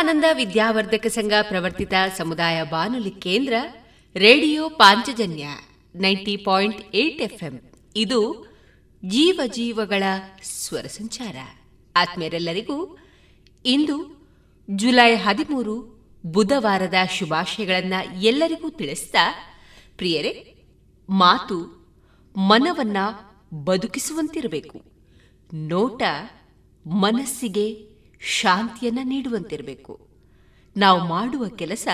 ವಿವೇಕಾನಂದ ವಿದ್ಯಾವರ್ಧಕ ಸಂಘ ಪ್ರವರ್ತಿತ ಸಮುದಾಯ ಬಾನುಲಿ ಕೇಂದ್ರ radio Panchajanya ninety point eight FM. ಇದು ಜೀವ ಜೀವಗಳ ಸ್ವರ ಸಂಚಾರ. ಆತ್ಮೀಯರೆಲ್ಲರಿಗೂ ಇಂದು ಜುಲೈ ಹದಿಮೂರು ಬುಧವಾರದ ಶುಭಾಶಯಗಳನ್ನು ಎಲ್ಲರಿಗೂ ತಿಳಿಸ್ತಾ, ಪ್ರಿಯರೇ, ಮಾತು ಮನವನ್ನ ಬದುಕಿಸುವಂತಿರಬೇಕು. ನೋಟ ಮನಸ್ಸಿಗೆ ಶಾಂತಿಯನ್ನ ನೀಡುವಂತಿರಬೇಕು. ನಾವು ಮಾಡುವ ಕೆಲಸ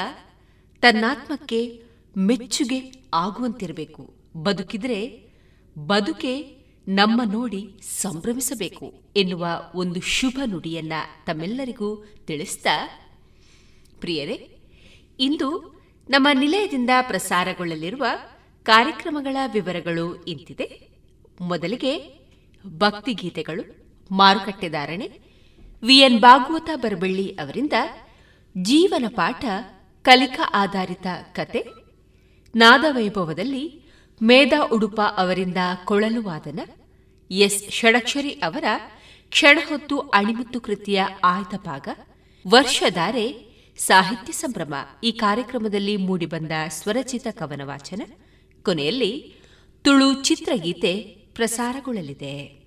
ತನ್ನಾತ್ಮಕ್ಕೆ ಮೆಚ್ಚುಗೆ ಆಗುವಂತಿರಬೇಕು. ಬದುಕಿದ್ರೆ ಬದುಕೆ ನಮ್ಮ ನೋಡಿ ಸಂಭ್ರಮಿಸಬೇಕು ಎನ್ನುವ ಒಂದು ಶುಭ ನುಡಿಯನ್ನ ತಮ್ಮೆಲ್ಲರಿಗೂ ತಿಳಿಸ್ತಾ ಪ್ರಿಯರೇ, ಇಂದು ನಮ್ಮ ನಿಲಯದಿಂದ ಪ್ರಸಾರಗೊಳ್ಳಲಿರುವ ಕಾರ್ಯಕ್ರಮಗಳ ವಿವರಗಳು ಇಂತಿದೆ. ಮೊದಲಿಗೆ ಭಕ್ತಿಗೀತೆಗಳು ಮಾರುಕಟ್ಟೆದಾರಣೆ ವಿಎನ್ ಭಾಗವತ ಬರಬಳ್ಳಿ ಅವರಿಂದ ಜೀವನ ಪಾಠ ಕಲಿಕಾ ಆಧಾರಿತ ಕತೆ. ನಾದವೈಭವದಲ್ಲಿ ಮೇಧಾ ಉಡುಪ ಅವರಿಂದ ಕೊಳಲು ವಾದನ ಎಸ್. ಷಡಕ್ಷರಿ ಅವರ ಕ್ಷಣಹೊತ್ತು ಅಣಿಮುತ್ತು ಕೃತಿಯ ಆಯ್ದ ಭಾಗ. ವರ್ಷಧಾರೆ ಸಾಹಿತ್ಯ ಸಂಭ್ರಮ ಈ ಕಾರ್ಯಕ್ರಮದಲ್ಲಿ ಮೂಡಿಬಂದ ಸ್ವರಚಿತ ಕವನ ವಾಚನ ಕೊನೆಯಲ್ಲಿ ತುಳು ಚಿತ್ರಗೀತೆ ಪ್ರಸಾರಗೊಳ್ಳಲಿದೆ.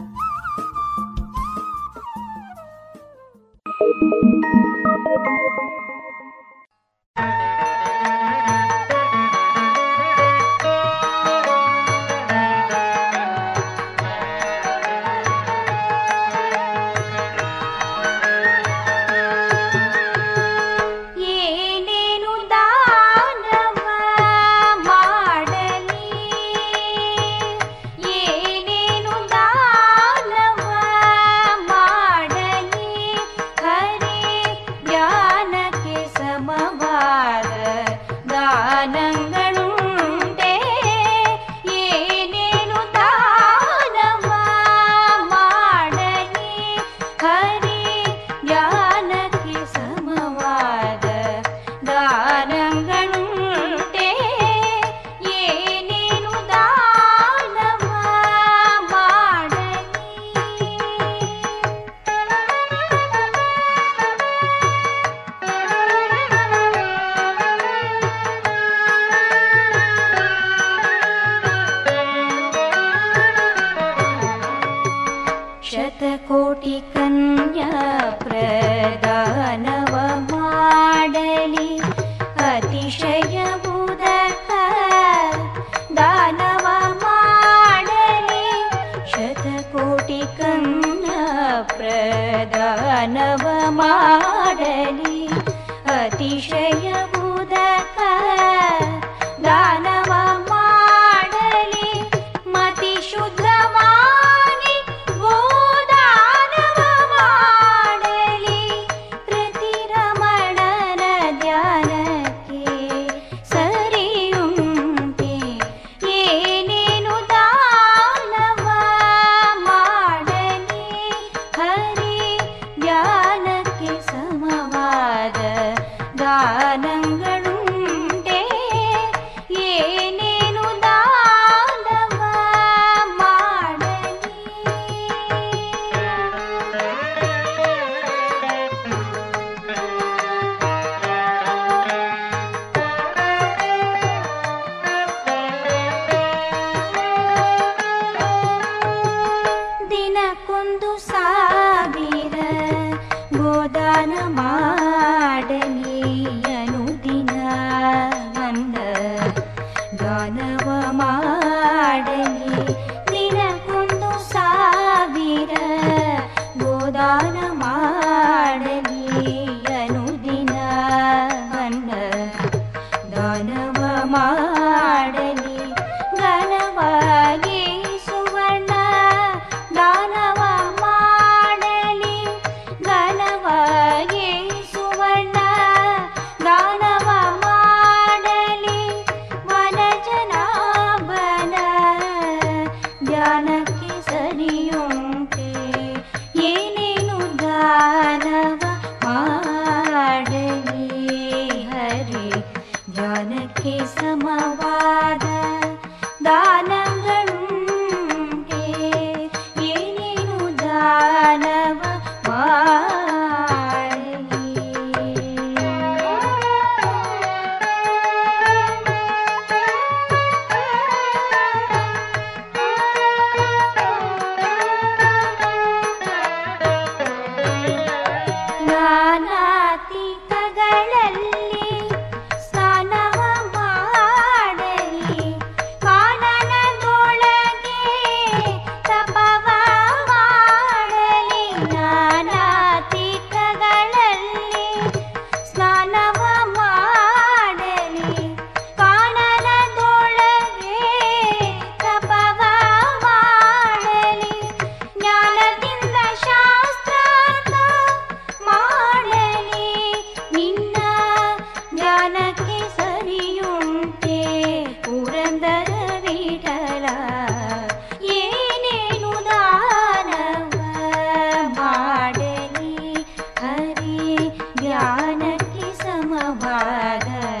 ಸಾರ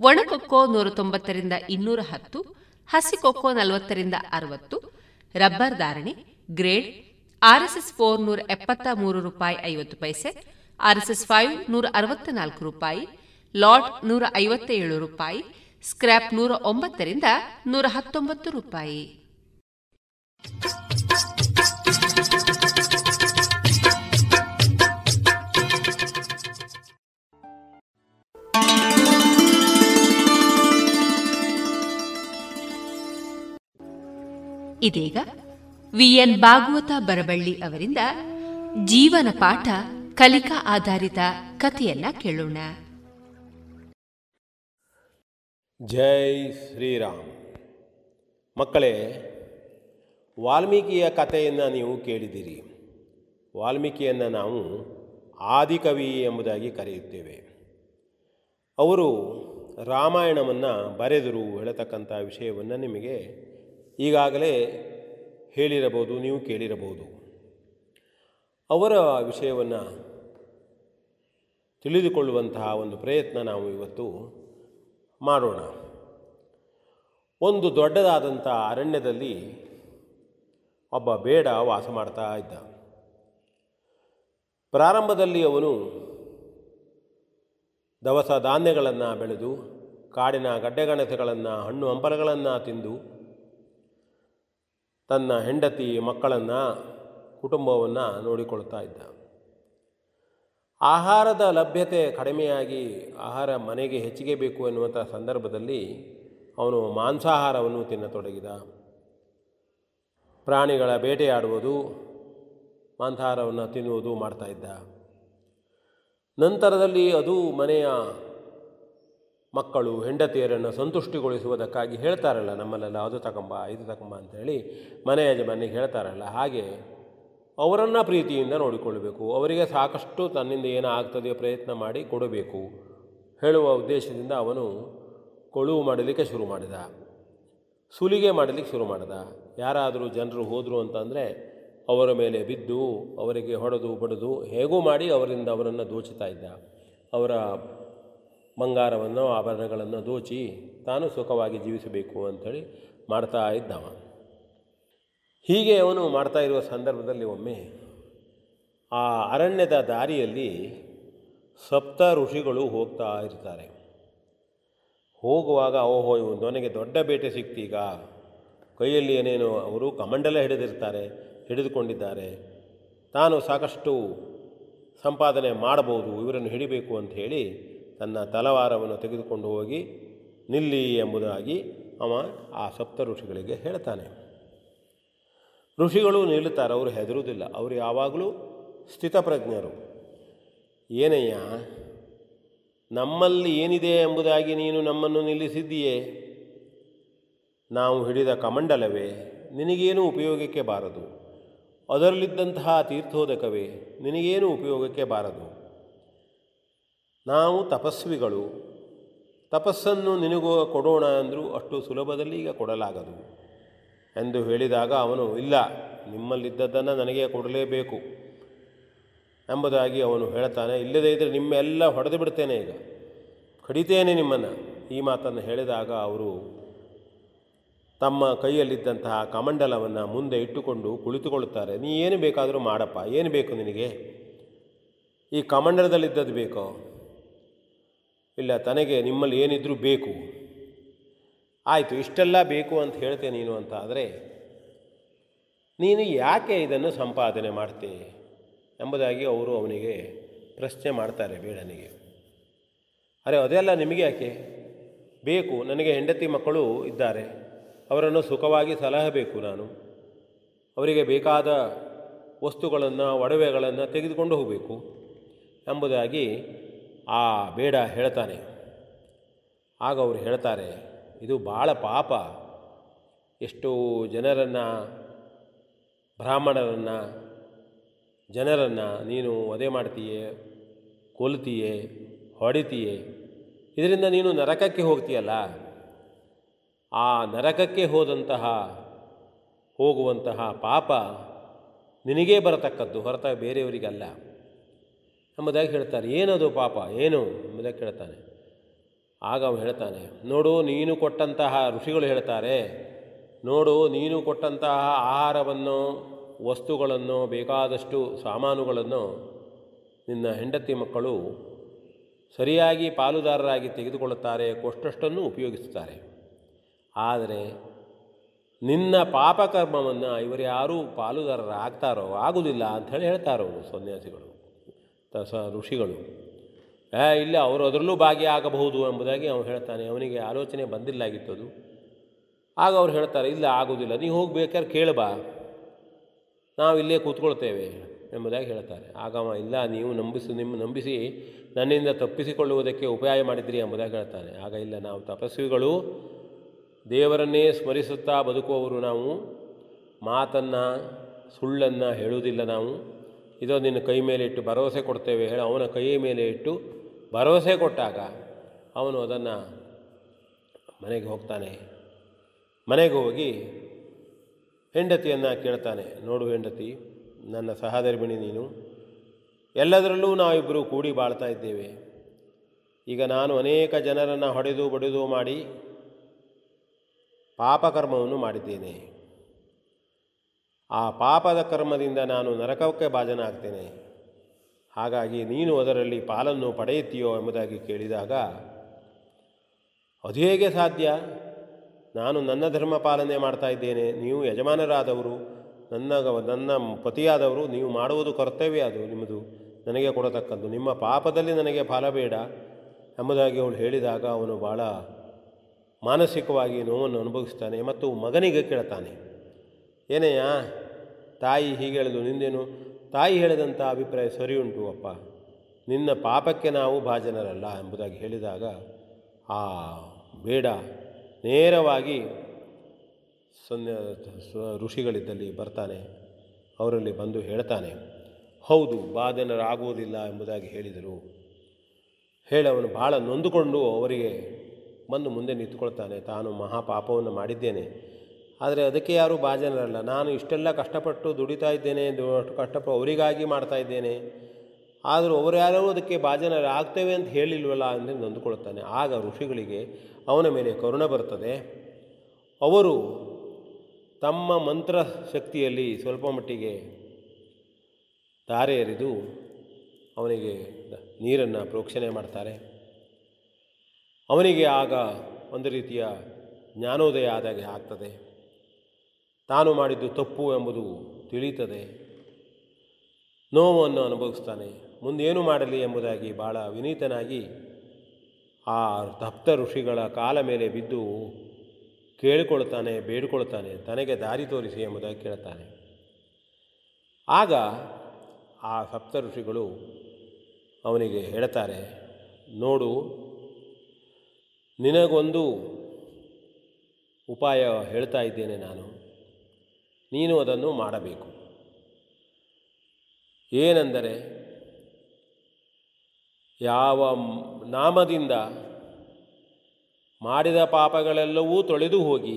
ಒಣಕೊಕ್ಕೋ ನೂರ ತೊಂಬತ್ತರಿಂದ ಇನ್ನೂರ ಹತ್ತು, ಹಸಿ ಕೊಕ್ಕೋ ನಲವತ್ತರಿಂದ ಅರವತ್ತು, ರಬ್ಬರ್ ಧಾರಣೆ, ಗ್ರೇಡ್, ಆರ್ಎಸ್ಎಸ್ ಫೋರ್ ನೂರ ಎಪ್ಪತ್ತ ಮೂರು ರೂಪಾಯಿ ಐವತ್ತು ಪೈಸೆ, ಆರ್ಎಸ್ಎಸ್ ಫೈವ್ ನೂರ ಅರವತ್ತ ನಾಲ್ಕು ರೂಪಾಯಿ, ಲಾಟ್ ನೂರ ಐವತ್ತ ಏಳು ರೂಪಾಯಿ, ಸ್ಕ್ರ್ಯಾಪ್ ನೂರ ಒಂಬತ್ತರಿಂದ ನೂರ ಹತ್ತೊಂಬತ್ತು ರೂಪಾಯಿ. ಇದೀಗ ವಿಎನ್ ಭಾಗವತ ಬರಬಳ್ಳಿ ಅವರಿಂದ ಜೀವನ ಪಾಠ ಕಲಿಕಾ ಆಧಾರಿತ ಕಥೆಯನ್ನ ಕೇಳೋಣ. ಜೈ ಶ್ರೀರಾಮ್. ಮಕ್ಕಳೇ, ವಾಲ್ಮೀಕಿಯ ಕಥೆಯನ್ನು ನೀವು ಕೇಳಿದಿರಿ ವಾಲ್ಮೀಕಿಯನ್ನು ನಾವು ಆದಿಕವಿ ಎಂಬುದಾಗಿ ಕರೆಯುತ್ತೇವೆ. ಅವರು ರಾಮಾಯಣವನ್ನು ಬರೆದರು, ಹೇಳತಕ್ಕಂಥ ವಿಷಯವನ್ನು ನಿಮಗೆ ಈಗಾಗಲೇ ಹೇಳಿರಬಹುದು, ನೀವು ಕೇಳಿರಬಹುದು. ಅವರ ವಿಷಯವನ್ನು ತಿಳಿದುಕೊಳ್ಳುವಂತಹ ಒಂದು ಪ್ರಯತ್ನ ನಾವು ಇವತ್ತು ಮಾಡೋಣ. ಒಂದು ದೊಡ್ಡದಾದಂಥ ಅರಣ್ಯದಲ್ಲಿ ಒಬ್ಬ ಬೇಡ ವಾಸ ಮಾಡ್ತಾ ಇದ್ದ. ಪ್ರಾರಂಭದಲ್ಲಿ ಅವನು ದವಸ ಧಾನ್ಯಗಳನ್ನು ಬೆಳೆದು, ಕಾಡಿನ ಗಡ್ಡೆಗಣತೆಗಳನ್ನು ಹಣ್ಣು ಹಂಪಲಗಳನ್ನು ತಿಂದು ತನ್ನ ಹೆಂಡತಿ ಮಕ್ಕಳನ್ನು, ಕುಟುಂಬವನ್ನು ನೋಡಿಕೊಳ್ತಾ ಇದ್ದ. ಆಹಾರದ ಲಭ್ಯತೆ ಕಡಿಮೆಯಾಗಿ ಆಹಾರ ಮನೆಗೆ ಹೆಚ್ಚಿಗೆ ಬೇಕು ಎನ್ನುವಂಥ ಸಂದರ್ಭದಲ್ಲಿ ಅವನು ಮಾಂಸಾಹಾರವನ್ನು ತಿನ್ನತೊಡಗಿದ. ಪ್ರಾಣಿಗಳ ಬೇಟೆಯಾಡುವುದು, ಮಾಂಸಾಹಾರವನ್ನು ತಿನ್ನುವುದು ಮಾಡ್ತಾಯಿದ್ದ ನಂತರದಲ್ಲಿ ಅದು ಮನೆಯ ಮಕ್ಕಳು ಹೆಂಡತಿಯರನ್ನು ಸಂತುಷ್ಟಿಗೊಳಿಸುವುದಕ್ಕಾಗಿ ಹೇಳ್ತಾರಲ್ಲ, ನಮ್ಮಲ್ಲೆಲ್ಲ ಅದು ತಗೊಂಬ, ಇದು ತಗೊಂಬ ಅಂಥೇಳಿ ಮನೆ ಯಜಮಾನಿಗೆ ಹೇಳ್ತಾರಲ್ಲ, ಹಾಗೆ ಅವರನ್ನು ಪ್ರೀತಿಯಿಂದ ನೋಡಿಕೊಳ್ಳಬೇಕು, ಅವರಿಗೆ ಸಾಕಷ್ಟು ತನ್ನಿಂದ ಏನಾಗ್ತದೆಯೋ ಪ್ರಯತ್ನ ಮಾಡಿ ಕೊಡಬೇಕು ಹೇಳುವ ಉದ್ದೇಶದಿಂದ ಅವನು ಕೊಳುವು ಮಾಡಲಿಕ್ಕೆ ಶುರು ಮಾಡಿದ. ಸುಲಿಗೆ ಮಾಡಲಿಕ್ಕೆ ಶುರು ಮಾಡಿದ. ಯಾರಾದರೂ ಜನರು ಹೋದರು ಅಂತಂದರೆ ಅವರ ಮೇಲೆ ಬಿದ್ದು ಅವರಿಗೆ ಹೊಡೆದು ಬಡಿದು ಹೇಗೂ ಮಾಡಿ ಅವರಿಂದ ಅವರನ್ನು ದೋಚುತ್ತಾ ಇದ್ದ. ಅವರ ಬಂಗಾರವನ್ನು ಆಭರಣಗಳನ್ನು ದೋಚಿ ತಾನು ಸುಖವಾಗಿ ಜೀವಿಸಬೇಕು ಅಂಥೇಳಿ ಮಾಡ್ತಾ ಇದ್ದವ. ಹೀಗೆ ಅವನು ಮಾಡ್ತಾ ಇರುವ ಸಂದರ್ಭದಲ್ಲಿ ಒಮ್ಮೆ ಆ ಅರಣ್ಯದ ದಾರಿಯಲ್ಲಿ ಸಪ್ತ ಋಷಿಗಳು ಹೋಗ್ತಾ ಇರ್ತಾರೆ. ಹೋಗುವಾಗ, ಓಹೋ, ಇವನು ನನಗೆ ದೊಡ್ಡ ಬೇಟೆ ಸಿಕ್ತೀಗ. ಕೈಯಲ್ಲಿ ಏನೇನು ಅವರು ಕಮಂಡಲ ಹಿಡಿದಿರ್ತಾರೆ, ಹಿಡಿದುಕೊಂಡಿದ್ದಾರೆ. ತಾನು ಸಾಕಷ್ಟು ಸಂಪಾದನೆ ಮಾಡಬಹುದು, ಇವರನ್ನು ಹಿಡಿಬೇಕು ಅಂತ ಹೇಳಿ ತನ್ನ ತಲವಾರವನ್ನು ತೆಗೆದುಕೊಂಡು ಹೋಗಿ ನಿಲ್ಲಿ ಎಂಬುದಾಗಿ ಅವ ಆ ಸಪ್ತ ಋಷಿಗಳಿಗೆ ಹೇಳ್ತಾನೆ. ಋಷಿಗಳು ನಿಲ್ಲುತ್ತಾರೆ ಅವರು ಹೆದರುವುದಿಲ್ಲ. ಅವರು ಯಾವಾಗಲೂ ಸ್ಥಿತಪ್ರಜ್ಞರು. ಏನಯ್ಯ ನಮ್ಮಲ್ಲಿ ಏನಿದೆ ಎಂಬುದಾಗಿ ನೀನು ನಮ್ಮನ್ನು ನಿಲ್ಲಿಸಿದ್ದೀಯೇ? ನಾವು ಹಿಡಿದ ಕಮಂಡಲವೇ, ನಿನಗೇನು ಉಪಯೋಗಕ್ಕೆ ಬಾರದು. ಅದರಲ್ಲಿದ್ದಂತಹ ತೀರ್ಥೋದಕವೇ, ನಿನಗೇನು ಉಪಯೋಗಕ್ಕೆ ಬಾರದು. ನಾವು ತಪಸ್ವಿಗಳು. ತಪಸ್ಸನ್ನು ನಿನಗೂ ಕೊಡೋಣ ಅಂದರೂ ಅಷ್ಟು ಸುಲಭದಲ್ಲಿ ಈಗ ಕೊಡಲಾಗದು. ಎಂದು ಹೇಳಿದಾಗ ಅವನು, ಇಲ್ಲ, ನಿಮ್ಮಲ್ಲಿದ್ದದ್ದನ್ನು ನನಗೆ ಕೊಡಲೇಬೇಕು ಎಂಬುದಾಗಿ ಅವನು ಹೇಳ್ತಾನೆ. ಇಲ್ಲದೇ ಇದ್ದರೆ ನಿಮ್ಮೆಲ್ಲ ಹೊಡೆದು ಬಿಡ್ತೇನೆ ಈಗ. ಕಡಿತೇನೆ ನಿಮ್ಮನ್ನು. ಈ ಮಾತನ್ನು ಹೇಳಿದಾಗ ಅವರು ತಮ್ಮ ಕೈಯಲ್ಲಿದ್ದಂತಹ ಕಮಂಡಲವನ್ನು ಮುಂದೆ ಇಟ್ಟುಕೊಂಡು ಕುಳಿತುಕೊಳ್ಳುತ್ತಾರೆ. ನೀ ಏನು ಬೇಕಾದರೂ ಮಾಡಪ್ಪ. ಏನು ಬೇಕು ನಿನಗೆ? ಈ ಕಮಂಡಲದಲ್ಲಿದ್ದದ್ದು ಬೇಕೋ? ಇಲ್ಲ, ತನಗೆ ನಿಮ್ಮಲ್ಲಿ ಏನಿದ್ರೂ ಬೇಕು. ಆಯಿತು, ಇಷ್ಟೆಲ್ಲ ಬೇಕು ಅಂತ ಹೇಳ್ತೆ ನೀನು ಅಂತ ಆದರೆ, ನೀನು ಯಾಕೆ ಇದನ್ನು ಸಂಪಾದನೆ ಮಾಡ್ತೆ ಎಂಬುದಾಗಿ ಅವರು ಅವನಿಗೆ ಪ್ರಶ್ನೆ ಮಾಡ್ತಾರೆ ಬೇಡನಿಗೆ. ಅರೆ, ಅದೆಲ್ಲ ನಿಮಗೆ ಯಾಕೆ? ಬೇಕು, ನನಗೆ ಹೆಂಡತಿ ಮಕ್ಕಳು ಇದ್ದಾರೆ, ಅವರನ್ನು ಸುಖವಾಗಿ ಸಲಹಬೇಕು ನಾನು. ಅವರಿಗೆ ಬೇಕಾದ ವಸ್ತುಗಳನ್ನು, ಒಡವೆಗಳನ್ನು ತೆಗೆದುಕೊಂಡು ಹೋಗಬೇಕು ಎಂಬುದಾಗಿ ಆ ಬೇಡ ಹೇಳ್ತಾನೆ. ಆಗ ಅವರು ಹೇಳ್ತಾರೆ, ಇದು ಭಾಳ ಪಾಪ. ಎಷ್ಟೋ ಜನರನ್ನು, ಬ್ರಾಹ್ಮಣರನ್ನು, ಜನರನ್ನು ನೀನು ವಧೆ ಮಾಡ್ತೀಯೇ ಕೊಲ್ತೀಯೇ ಹೊಡಿತೀಯೇ. ಇದರಿಂದ ನೀನು ನರಕಕ್ಕೆ ಹೋಗ್ತೀಯಲ್ಲ? ಆ ನರಕಕ್ಕೆ ಹೋದಂತಹ, ಹೋಗುವಂತಹ ಪಾಪ ನಿನಗೇ ಬರತಕ್ಕದ್ದು ಹೊರತಾಗಿ ಬೇರೆಯವರಿಗಲ್ಲ. ಎಂಬುದಾಗಿ ಹೇಳ್ತಾರೆ ಏನದು ಪಾಪ? ಏನು? ಎಂಬುದಾಗಿ ಕೇಳ್ತಾನೆ. ಆಗ ಅವನು ಹೇಳ್ತಾನೆ, ನೋಡು, ನೀನು ಕೊಟ್ಟಂತಹ ಋಷಿಗಳು ಹೇಳ್ತಾರೆ, ನೋಡು, ನೀನು ಕೊಟ್ಟಂತಹ ಆಹಾರವನ್ನು, ವಸ್ತುಗಳನ್ನು, ಬೇಕಾದಷ್ಟು ಸಾಮಾನುಗಳನ್ನು ನಿನ್ನ ಹೆಂಡತಿ ಮಕ್ಕಳು ಸರಿಯಾಗಿ ಪಾಲುದಾರರಾಗಿ ತೆಗೆದುಕೊಳ್ಳುತ್ತಾರೆ, ಕೊಷ್ಟಷ್ಟನ್ನು ಉಪಯೋಗಿಸುತ್ತಾರೆ. ಆದರೆ ನಿನ್ನ ಪಾಪಕರ್ಮವನ್ನು ಇವರು ಯಾರೂ ಪಾಲುದಾರರಾಗ್ತಾರೋ ಆಗುವುದಿಲ್ಲ ಅಂಥೇಳಿ ಹೇಳ್ತಾರೋ ಸನ್ಯಾಸಿಗಳು. ಸ ಋಷಿಗಳು. ಏ, ಇಲ್ಲ, ಅವರು ಅದರಲ್ಲೂ ಭಾಗಿಯಾಗಬಹುದು ಎಂಬುದಾಗಿ ಅವನು ಹೇಳ್ತಾನೆ. ಅವನಿಗೆ ಆಲೋಚನೆ ಬಂದಿಲ್ಲಾಗಿತ್ತದು ಆಗ ಅವ್ರು ಹೇಳ್ತಾರೆ, ಇಲ್ಲ, ಆಗೋದಿಲ್ಲ. ನೀವು ಹೋಗ್ಬೇಕಾದ್ರೆ ಕೇಳಬಾ ನಾವು ಇಲ್ಲೇ ಕೂತ್ಕೊಳ್ತೇವೆ ಎಂಬುದಾಗಿ ಹೇಳ್ತಾರೆ. ಆಗ ಇಲ್ಲ, ನೀವು ನಂಬಿಸಿ ನಿಮ್ಮ ನಂಬಿಸಿ ನನ್ನಿಂದ ತಪ್ಪಿಸಿಕೊಳ್ಳುವುದಕ್ಕೆ ಉಪಾಯ ಮಾಡಿದ್ರಿ ಎಂಬುದಾಗಿ ಹೇಳ್ತಾನೆ ಆಗ, ಇಲ್ಲ, ನಾವು ತಪಸ್ವಿಗಳು, ದೇವರನ್ನೇ ಸ್ಮರಿಸುತ್ತಾ ಬದುಕುವವರು ನಾವು. ಮಾತನ್ನು, ಸುಳ್ಳನ್ನು ಹೇಳುವುದಿಲ್ಲ ನಾವು. ಇದೋ ನಿನ್ನ ಕೈ ಮೇಲೆ ಇಟ್ಟು ಭರವಸೆ ಕೊಡ್ತೇವೆ ಹೇಳಿ. ಅವನ ಕೈಯ ಮೇಲೆ ಇಟ್ಟು ಭರವಸೆ ಕೊಟ್ಟಾಗ ಅವನು ಅದನ್ನು ಮನೆಗೆ ಹೋಗ್ತಾನೆ. ಮನೆಗೆ ಹೋಗಿ ಹೆಂಡತಿಯನ್ನು ಕೇಳ್ತಾನೆ. ನೋಡು ಹೆಂಡತಿ, ನನ್ನ ಸಹಧರ್ಮಿಣಿ ನೀನು. ಎಲ್ಲದರಲ್ಲೂ ನಾವಿಬ್ಬರು ಕೂಡಿ ಬಾಳ್ತಾ ಇದ್ದೇವೆ. ಈಗ ನಾನು ಅನೇಕ ಜನರನ್ನು ಹೊಡೆದು ಬಡಿದು ಮಾಡಿ ಪಾಪಕರ್ಮವನ್ನು ಮಾಡಿದ್ದೇನೆ. ಆ ಪಾಪದ ಕರ್ಮದಿಂದ ನಾನು ನರಕಕ್ಕೆ ಭಾಜನಾಗ್ತೇನೆ ಹಾಗಾಗಿ ನೀನು ಅದರಲ್ಲಿ ಪಾಲನ್ನು ಪಡೆಯುತ್ತೀಯೋ ಎಂಬುದಾಗಿ ಕೇಳಿದಾಗ, ಅದು ಹೇಗೆ ಸಾಧ್ಯ? ನಾನು ನನ್ನ ಧರ್ಮ ಪಾಲನೆ ಮಾಡ್ತಾ ಇದ್ದೇನೆ, ನೀವು ಯಜಮಾನರಾದವರು, ನನ್ನ ನನ್ನ ಪತಿಯಾದವರು, ನೀವು ಮಾಡುವುದು ಕರ್ತವ್ಯ ಅದು, ನಿಮ್ಮದು ನನಗೆ ಕೊಡತಕ್ಕದ್ದು, ನಿಮ್ಮ ಪಾಪದಲ್ಲಿ ನನಗೆ ಫಲ ಬೇಡ ಎಂಬುದಾಗಿ ಅವಳು ಹೇಳಿದಾಗ ಅವನು ಭಾಳ ಮಾನಸಿಕವಾಗಿ ನೋವನ್ನು ಅನುಭವಿಸ್ತಾನೆ ಮತ್ತು ಮಗನಿಗೆ ಕೇಳ್ತಾನೆ ಏನಯ್ಯ ತಾಯಿ ಹೀಗೆ ಹೇಳಿದು ನಿಂದೇನು? ತಾಯಿ ಹೇಳಿದಂಥ ಅಭಿಪ್ರಾಯ ಸರಿ ಉಂಟು ಅಪ್ಪ. ನಿನ್ನ ಪಾಪಕ್ಕೆ ನಾವು ಭಾಜನರಲ್ಲ ಎಂಬುದಾಗಿ ಹೇಳಿದಾಗ, ಆ, ಬೇಡ. ನೇರವಾಗಿ ಸನ್ಯ ಋಷಿಗಳಿದ್ದಲ್ಲಿ ಬರ್ತಾನೆ. ಅವರಲ್ಲಿ ಬಂದು ಹೇಳ್ತಾನೆ, ಹೌದು ಬಾಧನರಾಗುವುದಿಲ್ಲ ಎಂಬುದಾಗಿ ಹೇಳಿದರು. ಹೇಳಿ, ಅವನು ಭಾಳ ನೊಂದುಕೊಂಡು ಅವರಿಗೆ ಬಂದು ಮುಂದೆ ನಿಂತ್ಕೊಳ್ತಾನೆ. ತಾನು ಮಹಾಪಾಪವನ್ನು ಮಾಡಿದ್ದೇನೆ. ಆದರೆ ಅದಕ್ಕೆ ಯಾರೂ ಭಾಜನರಲ್ಲ. ನಾನು ಇಷ್ಟೆಲ್ಲ ಕಷ್ಟಪಟ್ಟು ದುಡಿತಾ ಇದ್ದೇನೆ ಅಷ್ಟು ಕಷ್ಟಪಟ್ಟು ಅವರಿಗಾಗಿ ಮಾಡ್ತಾ ಇದ್ದೇನೆ. ಆದರೂ ಅವರು ಯಾರೋ ಅದಕ್ಕೆ ಭಾಜನರಾಗ್ತೇವೆ ಅಂತ ಹೇಳಿಲ್ವಲ್ಲ ಅಂದರೆ ನೊಂದುಕೊಳ್ತಾನೆ. ಆಗ ಋಷಿಗಳಿಗೆ ಅವನ ಮೇಲೆ ಕರುಣ ಬರ್ತದೆ. ಅವರು ತಮ್ಮ ಮಂತ್ರ ಶಕ್ತಿಯಲ್ಲಿ ಸ್ವಲ್ಪ ಮಟ್ಟಿಗೆ ಧಾರೆ ಎರೆದು ಅವನಿಗೆ ನೀರನ್ನು ಪ್ರೋಕ್ಷಣೆ ಮಾಡ್ತಾರೆ. ಅವನಿಗೆ ಆಗ ಒಂದು ರೀತಿಯ ಜ್ಞಾನೋದಯ ಆದಾಗೆ ಆಗ್ತದೆ. ತಾನು ಮಾಡಿದ್ದು ತಪ್ಪು ಎಂಬುದು ತಿಳಿಯುತ್ತದೆ. ನೋವನ್ನು ಅನುಭವಿಸ್ತಾನೆ. ಮುಂದೇನು ಮಾಡಲಿ ಎಂಬುದಾಗಿ ಭಾಳ ವಿನೀತನಾಗಿ ಆ ತಪ್ತ ಋಷಿಗಳ ಕಾಲ ಮೇಲೆ ಬಿದ್ದು ಕೇಳಿಕೊಳ್ತಾನೆ ಬೇಡಿಕೊಳ್ತಾನೆ ತನಗೆ ದಾರಿ ತೋರಿಸಿ ಎಂಬುದಾಗಿ ಕೇಳ್ತಾನೆ ಆಗ ಆ ಸಪ್ತ ಋಷಿಗಳು ಅವನಿಗೆ ಹೇಳ್ತಾರೆ ನೋಡು, ನಿನಗೊಂದು ಉಪಾಯ ಹೇಳ್ತಾ ಇದ್ದೇನೆ ನಾನು. ನೀನು ಅದನ್ನು ಮಾಡಬೇಕು. ಏನೆಂದರೆ, ಯಾವ ನಾಮದಿಂದ ಮಾಡಿದ ಪಾಪಗಳೆಲ್ಲವೂ ತೊಳೆದು ಹೋಗಿ,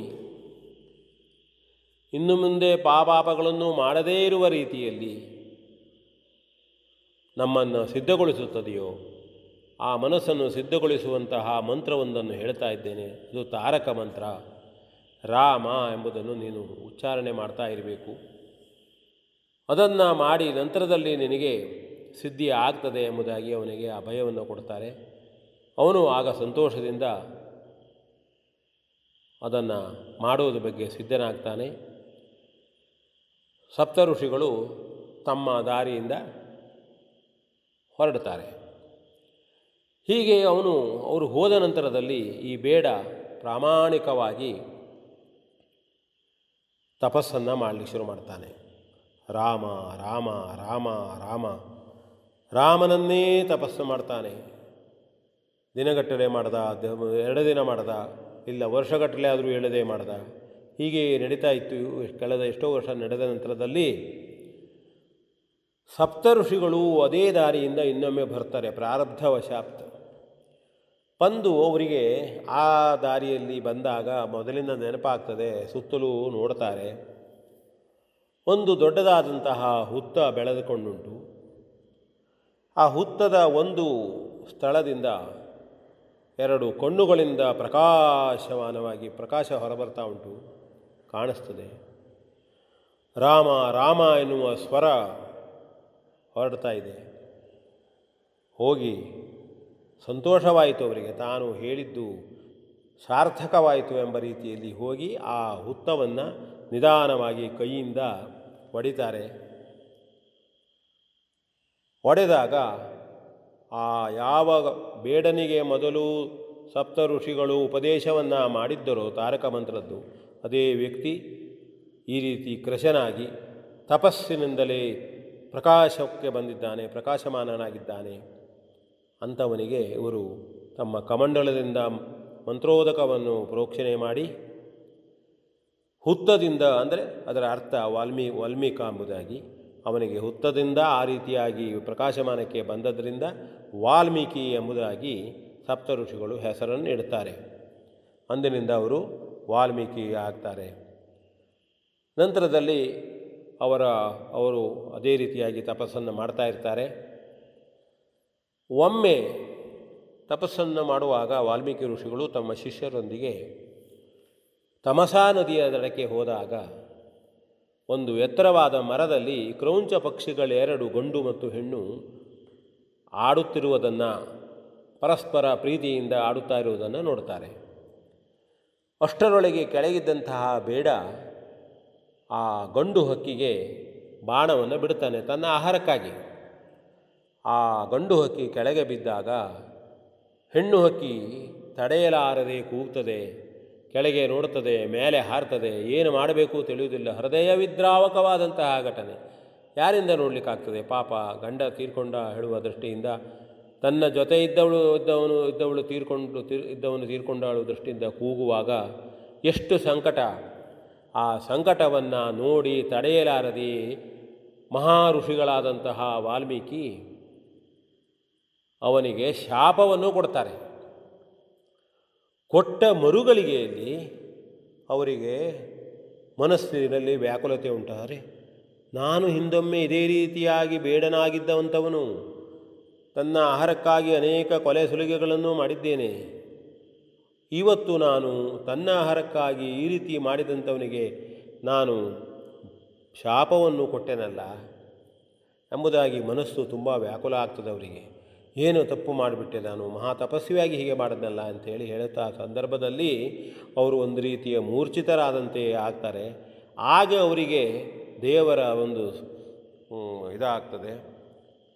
ಇನ್ನು ಮುಂದೆ ಪಾಪಾಪಗಳನ್ನು ಮಾಡದೇ ಇರುವ ರೀತಿಯಲ್ಲಿ ನಮ್ಮನ್ನು ಸಿದ್ಧಗೊಳಿಸುತ್ತದೆಯೋ, ಆ ಮನಸ್ಸನ್ನು ಸಿದ್ಧಗೊಳಿಸುವಂತಹ ಮಂತ್ರವೊಂದನ್ನು ಹೇಳ್ತಾ ಇದ್ದೇನೆ. ಇದು ತಾರಕ ಮಂತ್ರ. ರಾಮ ಎಂಬುದನ್ನು ನೀನು ಉಚ್ಚಾರಣೆ ಮಾಡ್ತಾ ಇರಬೇಕು. ಅದನ್ನು ಮಾಡಿ ನಂತರದಲ್ಲಿ ನಿನಗೆ ಸಿದ್ಧಿ ಆಗ್ತದೆ ಎಂಬುದಾಗಿ ಅವನಿಗೆ ಅಭಯವನ್ನು ಕೊಡ್ತಾರೆ. ಅವನು ಆಗ ಸಂತೋಷದಿಂದ ಅದನ್ನು ಮಾಡುವುದ ಬಗ್ಗೆ ಸಿದ್ಧನಾಗ್ತಾನೆ. ಸಪ್ತ ಋಷಿಗಳು ತಮ್ಮ ದಾರಿಯಿಂದ ಹೊರಡ್ತಾರೆ. ಹೀಗೆ ಅವನು, ಅವರು ಹೋದ ನಂತರದಲ್ಲಿ ಈ ಬೇಡ ಪ್ರಾಮಾಣಿಕವಾಗಿ ತಪಸ್ಸನ್ನು ಮಾಡಲಿಕ್ಕೆ ಶುರು ಮಾಡ್ತಾನೆ. ರಾಮ ರಾಮ ರಾಮ ರಾಮ. ರಾಮನನ್ನೇ ತಪಸ್ಸು ಮಾಡ್ತಾನೆ. ದಿನಗಟ್ಟಲೆ ಮಾಡ್ದ ಎರಡು ದಿನ ಮಾಡ್ದ, ಇಲ್ಲ ವರ್ಷಗಟ್ಟಲೆ ಆದರೂ ಹೇಳದೆ ಮಾಡ್ದ. ಹೀಗೆ ನಡೀತಾ ಇತ್ತು, ಕಳೆದ ಎಷ್ಟೋ ವರ್ಷ ನಡೆದ ನಂತರದಲ್ಲಿ ಸಪ್ತ ಋಷಿಗಳು ಅದೇ ದಾರಿಯಿಂದ ಇನ್ನೊಮ್ಮೆ ಬರ್ತಾರೆ ಪ್ರಾರಬ್ಧವಶಾಪ್ತ ಬಂದು ಅವರಿಗೆ ಆ ದಾರಿಯಲ್ಲಿ ಬಂದಾಗ ಮೊದಲಿನ ನೆನಪಾಗ್ತದೆ, ಸುತ್ತಲೂ ನೋಡ್ತಾರೆ. ಒಂದು ದೊಡ್ಡದಾದಂತಹ ಹುತ್ತ ಬೆಳೆದುಕೊಂಡುಂಟು. ಆ ಹುತ್ತದ ಒಂದು ಸ್ಥಳದಿಂದ ಎರಡು ಕಣ್ಣುಗಳಿಂದ ಪ್ರಕಾಶಮಾನವಾಗಿ ಪ್ರಕಾಶ ಹೊರಬರ್ತಾ ಉಂಟು, ಕಾಣಿಸ್ತದೆ. ರಾಮ ರಾಮ ಎನ್ನುವ ಸ್ವರ ಹೊರಡ್ತಾ ಇದೆ. ಹೋಗಿ ಸಂತೋಷವಾಯಿತು ಅವರಿಗೆ. ತಾನು ಹೇಳಿದ್ದು ಸಾರ್ಥಕವಾಯಿತು ಎಂಬ ರೀತಿಯಲ್ಲಿ ಹೋಗಿ ಆ ಹುತ್ತವನ್ನು ನಿಧಾನವಾಗಿ ಕೈಯಿಂದ ಹೊಡಿತಾರೆ ಒಡೆದಾಗ ಆ ಯಾವ ಬೇಡನಿಗೆ ಮೊದಲು ಸಪ್ತ ಋಷಿಗಳು ಉಪದೇಶವನ್ನು ಮಾಡಿದ್ದರೋ ತಾರಕ ಮಂತ್ರದ್ದು. ಅದೇ ವ್ಯಕ್ತಿ ಈ ರೀತಿ ಕೃಶನಾಗಿ ತಪಸ್ಸಿನಿಂದಲೇ ಪ್ರಕಾಶಕ್ಕೆ ಬಂದಿದ್ದಾನೆ, ಪ್ರಕಾಶಮಾನನಾಗಿದ್ದಾನೆ. ಅಂಥವನಿಗೆ ಇವರು ತಮ್ಮ ಕಮಂಡಲದಿಂದ ಮಂತ್ರೋದಕವನ್ನು ಪ್ರೋಕ್ಷಣೆ ಮಾಡಿ ಹುತ್ತದಿಂದ ಅಂದರೆ ಅದರ ಅರ್ಥ ವಾಲ್ಮೀ ವಾಲ್ಮೀಕ ಎಂಬುದಾಗಿ ಅವನಿಗೆ ಹುತ್ತದಿಂದ ಆ ರೀತಿಯಾಗಿ ಪ್ರಕಾಶಮಾನಕ್ಕೆ ಬಂದದ್ದರಿಂದ ವಾಲ್ಮೀಕಿ ಎಂಬುದಾಗಿ ಸಪ್ತ ಋಷಿಗಳು ಹೆಸರನ್ನು ಇಡ್ತಾರೆ. ಅಂದಿನಿಂದ ಅವರು ವಾಲ್ಮೀಕಿ ಆಗ್ತಾರೆ. ನಂತರದಲ್ಲಿ ಅವರ ಅವರು ಅದೇ ರೀತಿಯಾಗಿ ತಪಸ್ಸನ್ನು ಮಾಡ್ತಾ ಇರ್ತಾರೆ. ಒಮ್ಮೆ ತಪಸ್ಸನ್ನು ಮಾಡುವಾಗ ವಾಲ್ಮೀಕಿ ಋಷಿಗಳು ತಮ್ಮ ಶಿಷ್ಯರೊಂದಿಗೆ ತಮಸಾ ನದಿಯ ದಡಕ್ಕೆ ಹೋದಾಗ ಒಂದು ಎತ್ತರವಾದ ಮರದಲ್ಲಿ ಕ್ರೌಂಚ ಪಕ್ಷಿಗಳೆರಡು ಗಂಡು ಮತ್ತು ಹೆಣ್ಣು ಆಡುತ್ತಿರುವುದನ್ನು ಪರಸ್ಪರ ಪ್ರೀತಿಯಿಂದ ಆಡುತ್ತಾ ಇರುವುದನ್ನು ನೋಡ್ತಾರೆ ಅಷ್ಟರೊಳಗೆ ಕೆಳಗಿದ್ದಂತಹ ಬೇಡ ಆ ಗಂಡು ಹಕ್ಕಿಗೆ ಬಾಣವನ್ನು ಬಿಡುತ್ತಾನೆ ತನ್ನ ಆಹಾರಕ್ಕಾಗಿ. ಆ ಗಂಡು ಹಕ್ಕಿ ಕೆಳಗೆ ಬಿದ್ದಾಗ ಹೆಣ್ಣು ಹಕ್ಕಿ ತಡೆಯಲಾರದೆ ಕೂಗ್ತದೆ ಕೆಳಗೆ ನೋಡುತ್ತದೆ, ಮೇಲೆ ಹಾರ್ತದೆ, ಏನು ಮಾಡಬೇಕು ತಿಳಿಯುವುದಿಲ್ಲ. ಹೃದಯ ವಿದ್ರಾವಕವಾದಂತಹ ಘಟನೆ. ಯಾರಿಂದ ನೋಡಲಿಕ್ಕಾಗ್ತದೆ? ಪಾಪ ಗಂಡ ತೀರ್ಕೊಂಡ ಹೇಳುವ ದೃಷ್ಟಿಯಿಂದ, ತನ್ನ ಜೊತೆ ಇದ್ದವಳು, ಇದ್ದವನು, ಇದ್ದವಳು ತೀರ್ಕೊಂಡು, ತೀರ್, ಇದ್ದವನು ತೀರ್ಕೊಂಡಾಳು ದೃಷ್ಟಿಯಿಂದ ಕೂಗುವಾಗ ಎಷ್ಟು ಸಂಕಟ. ಆ ಸಂಕಟವನ್ನು ನೋಡಿ ತಡೆಯಲಾರದೆ ಮಹಾ ಋಷಿಗಳಾದಂತಹ ವಾಲ್ಮೀಕಿ ಅವನಿಗೆ ಶಾಪವನ್ನು ಕೊಡ್ತಾರೆ. ಕೊಟ್ಟ ಮರುಗಳಿಗೆಯಲ್ಲಿ ಅವರಿಗೆ ಮನಸ್ಸಿನಲ್ಲಿ ವ್ಯಾಕುಲತೆ ಉಂಟಾದರೆ ನಾನು ಹಿಂದೊಮ್ಮೆ ಇದೇ ರೀತಿಯಾಗಿ ಬೇಡನಾಗಿದ್ದವಂಥವನು ತನ್ನ ಆಹಾರಕ್ಕಾಗಿ ಅನೇಕ ಕೊಲೆ ಸುಲಿಗೆಗಳನ್ನು ಮಾಡಿದ್ದೇನೆ. ಇವತ್ತು ನಾನು ತನ್ನ ಆಹಾರಕ್ಕಾಗಿ ಈ ರೀತಿ ಮಾಡಿದಂಥವನಿಗೆ ನಾನು ಶಾಪವನ್ನು ಕೊಟ್ಟೆನಲ್ಲ ಎಂಬುದಾಗಿ ಮನಸ್ಸು ತುಂಬ ವ್ಯಾಕುಲ ಆಗ್ತದೆ ಅವರಿಗೆ ಏನು ತಪ್ಪು ಮಾಡಿಬಿಟ್ಟೆ ನಾನು? ಮಹಾ ತಪಸ್ವಿಯಾಗಿ ಹೀಗೆ ಮಾಡಿದ್ನಲ್ಲ ಅಂಥೇಳಿ ಹೇಳುತ್ತಾ ಸಂದರ್ಭದಲ್ಲಿ ಅವರು ಒಂದು ರೀತಿಯ ಮೂರ್ಛಿತರಾದಂತೆ ಆಗ್ತಾರೆ. ಆಗ ಅವರಿಗೆ ದೇವರ ಒಂದು ಇದಾಗ್ತದೆ.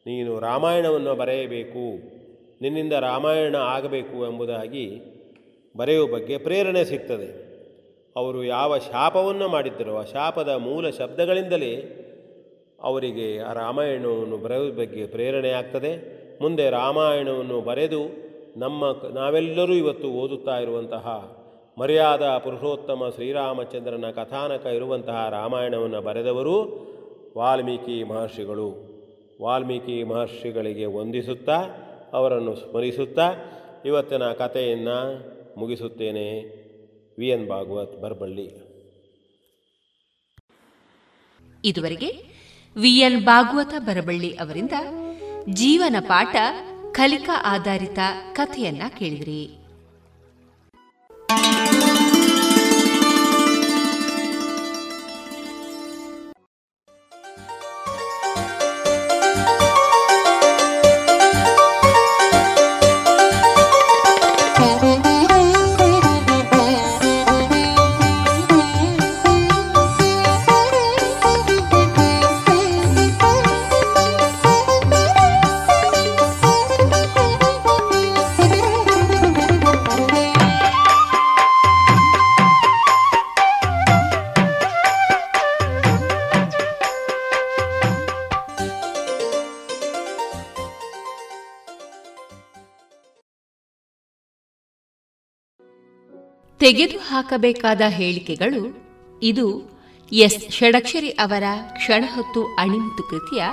ನೀನು ರಾಮಾಯಣವನ್ನು ಬರೆಯಬೇಕು. ನಿನ್ನಿಂದ ರಾಮಾಯಣ ಆಗಬೇಕು ಎಂಬುದಾಗಿ ಬರೆಯುವ ಬಗ್ಗೆ ಪ್ರೇರಣೆ ಸಿಗ್ತದೆ. ಅವರು ಯಾವ ಶಾಪವನ್ನು ಮಾಡಿದ್ದರೋ? ಆ ಶಾಪದ ಮೂಲ ಶಬ್ದಗಳಿಂದಲೇ ಅವರಿಗೆ ಆ ರಾಮಾಯಣವನ್ನು ಬರೆಯುವ ಬಗ್ಗೆ ಪ್ರೇರಣೆ ಆಗ್ತದೆ. ಮುಂದೆ ರಾಮಾಯಣವನ್ನು ಬರೆದು ನಮ್ಮ ನಾವೆಲ್ಲರೂ ಇವತ್ತು ಓದುತ್ತಾ ಇರುವಂತಹ ಮರ್ಯಾದ ಪುರುಷೋತ್ತಮ ಶ್ರೀರಾಮಚಂದ್ರನ ಕಥಾನಕ ಇರುವಂತಹ ರಾಮಾಯಣವನ್ನು ಬರೆದವರು ವಾಲ್ಮೀಕಿ ಮಹರ್ಷಿಗಳು. ವಾಲ್ಮೀಕಿ ಮಹರ್ಷಿಗಳಿಗೆ ವಂದಿಸುತ್ತಾ, ಅವರನ್ನು ಸ್ಮರಿಸುತ್ತಾ ಇವತ್ತಿನ ಕಥೆಯನ್ನು ಮುಗಿಸುತ್ತೇನೆ. V N Bhagwat, Baraballi. ಇದುವರೆಗೆ ವಿ ಎನ್ ಭಾಗವತ, ಬರಬಳ್ಳಿ ಅವರಿಂದ ಜೀವನ ಪಾಠ ಕಲಿಕಾ ಆಧಾರಿತ ಕಥೆಯನ್ನ ಕೇಳಿದ್ರಿ. ತೆಗೆದು ಹಾಕಬೇಕಾದ ಹೇಳಿಕೆಗಳು ಇದು ಎಸ್ ಷಡಕ್ಷರಿ ಅವರ ಕ್ಷಣಹೊತ್ತು ಅಣಿಮುತ್ತು ಕೃತಿಯ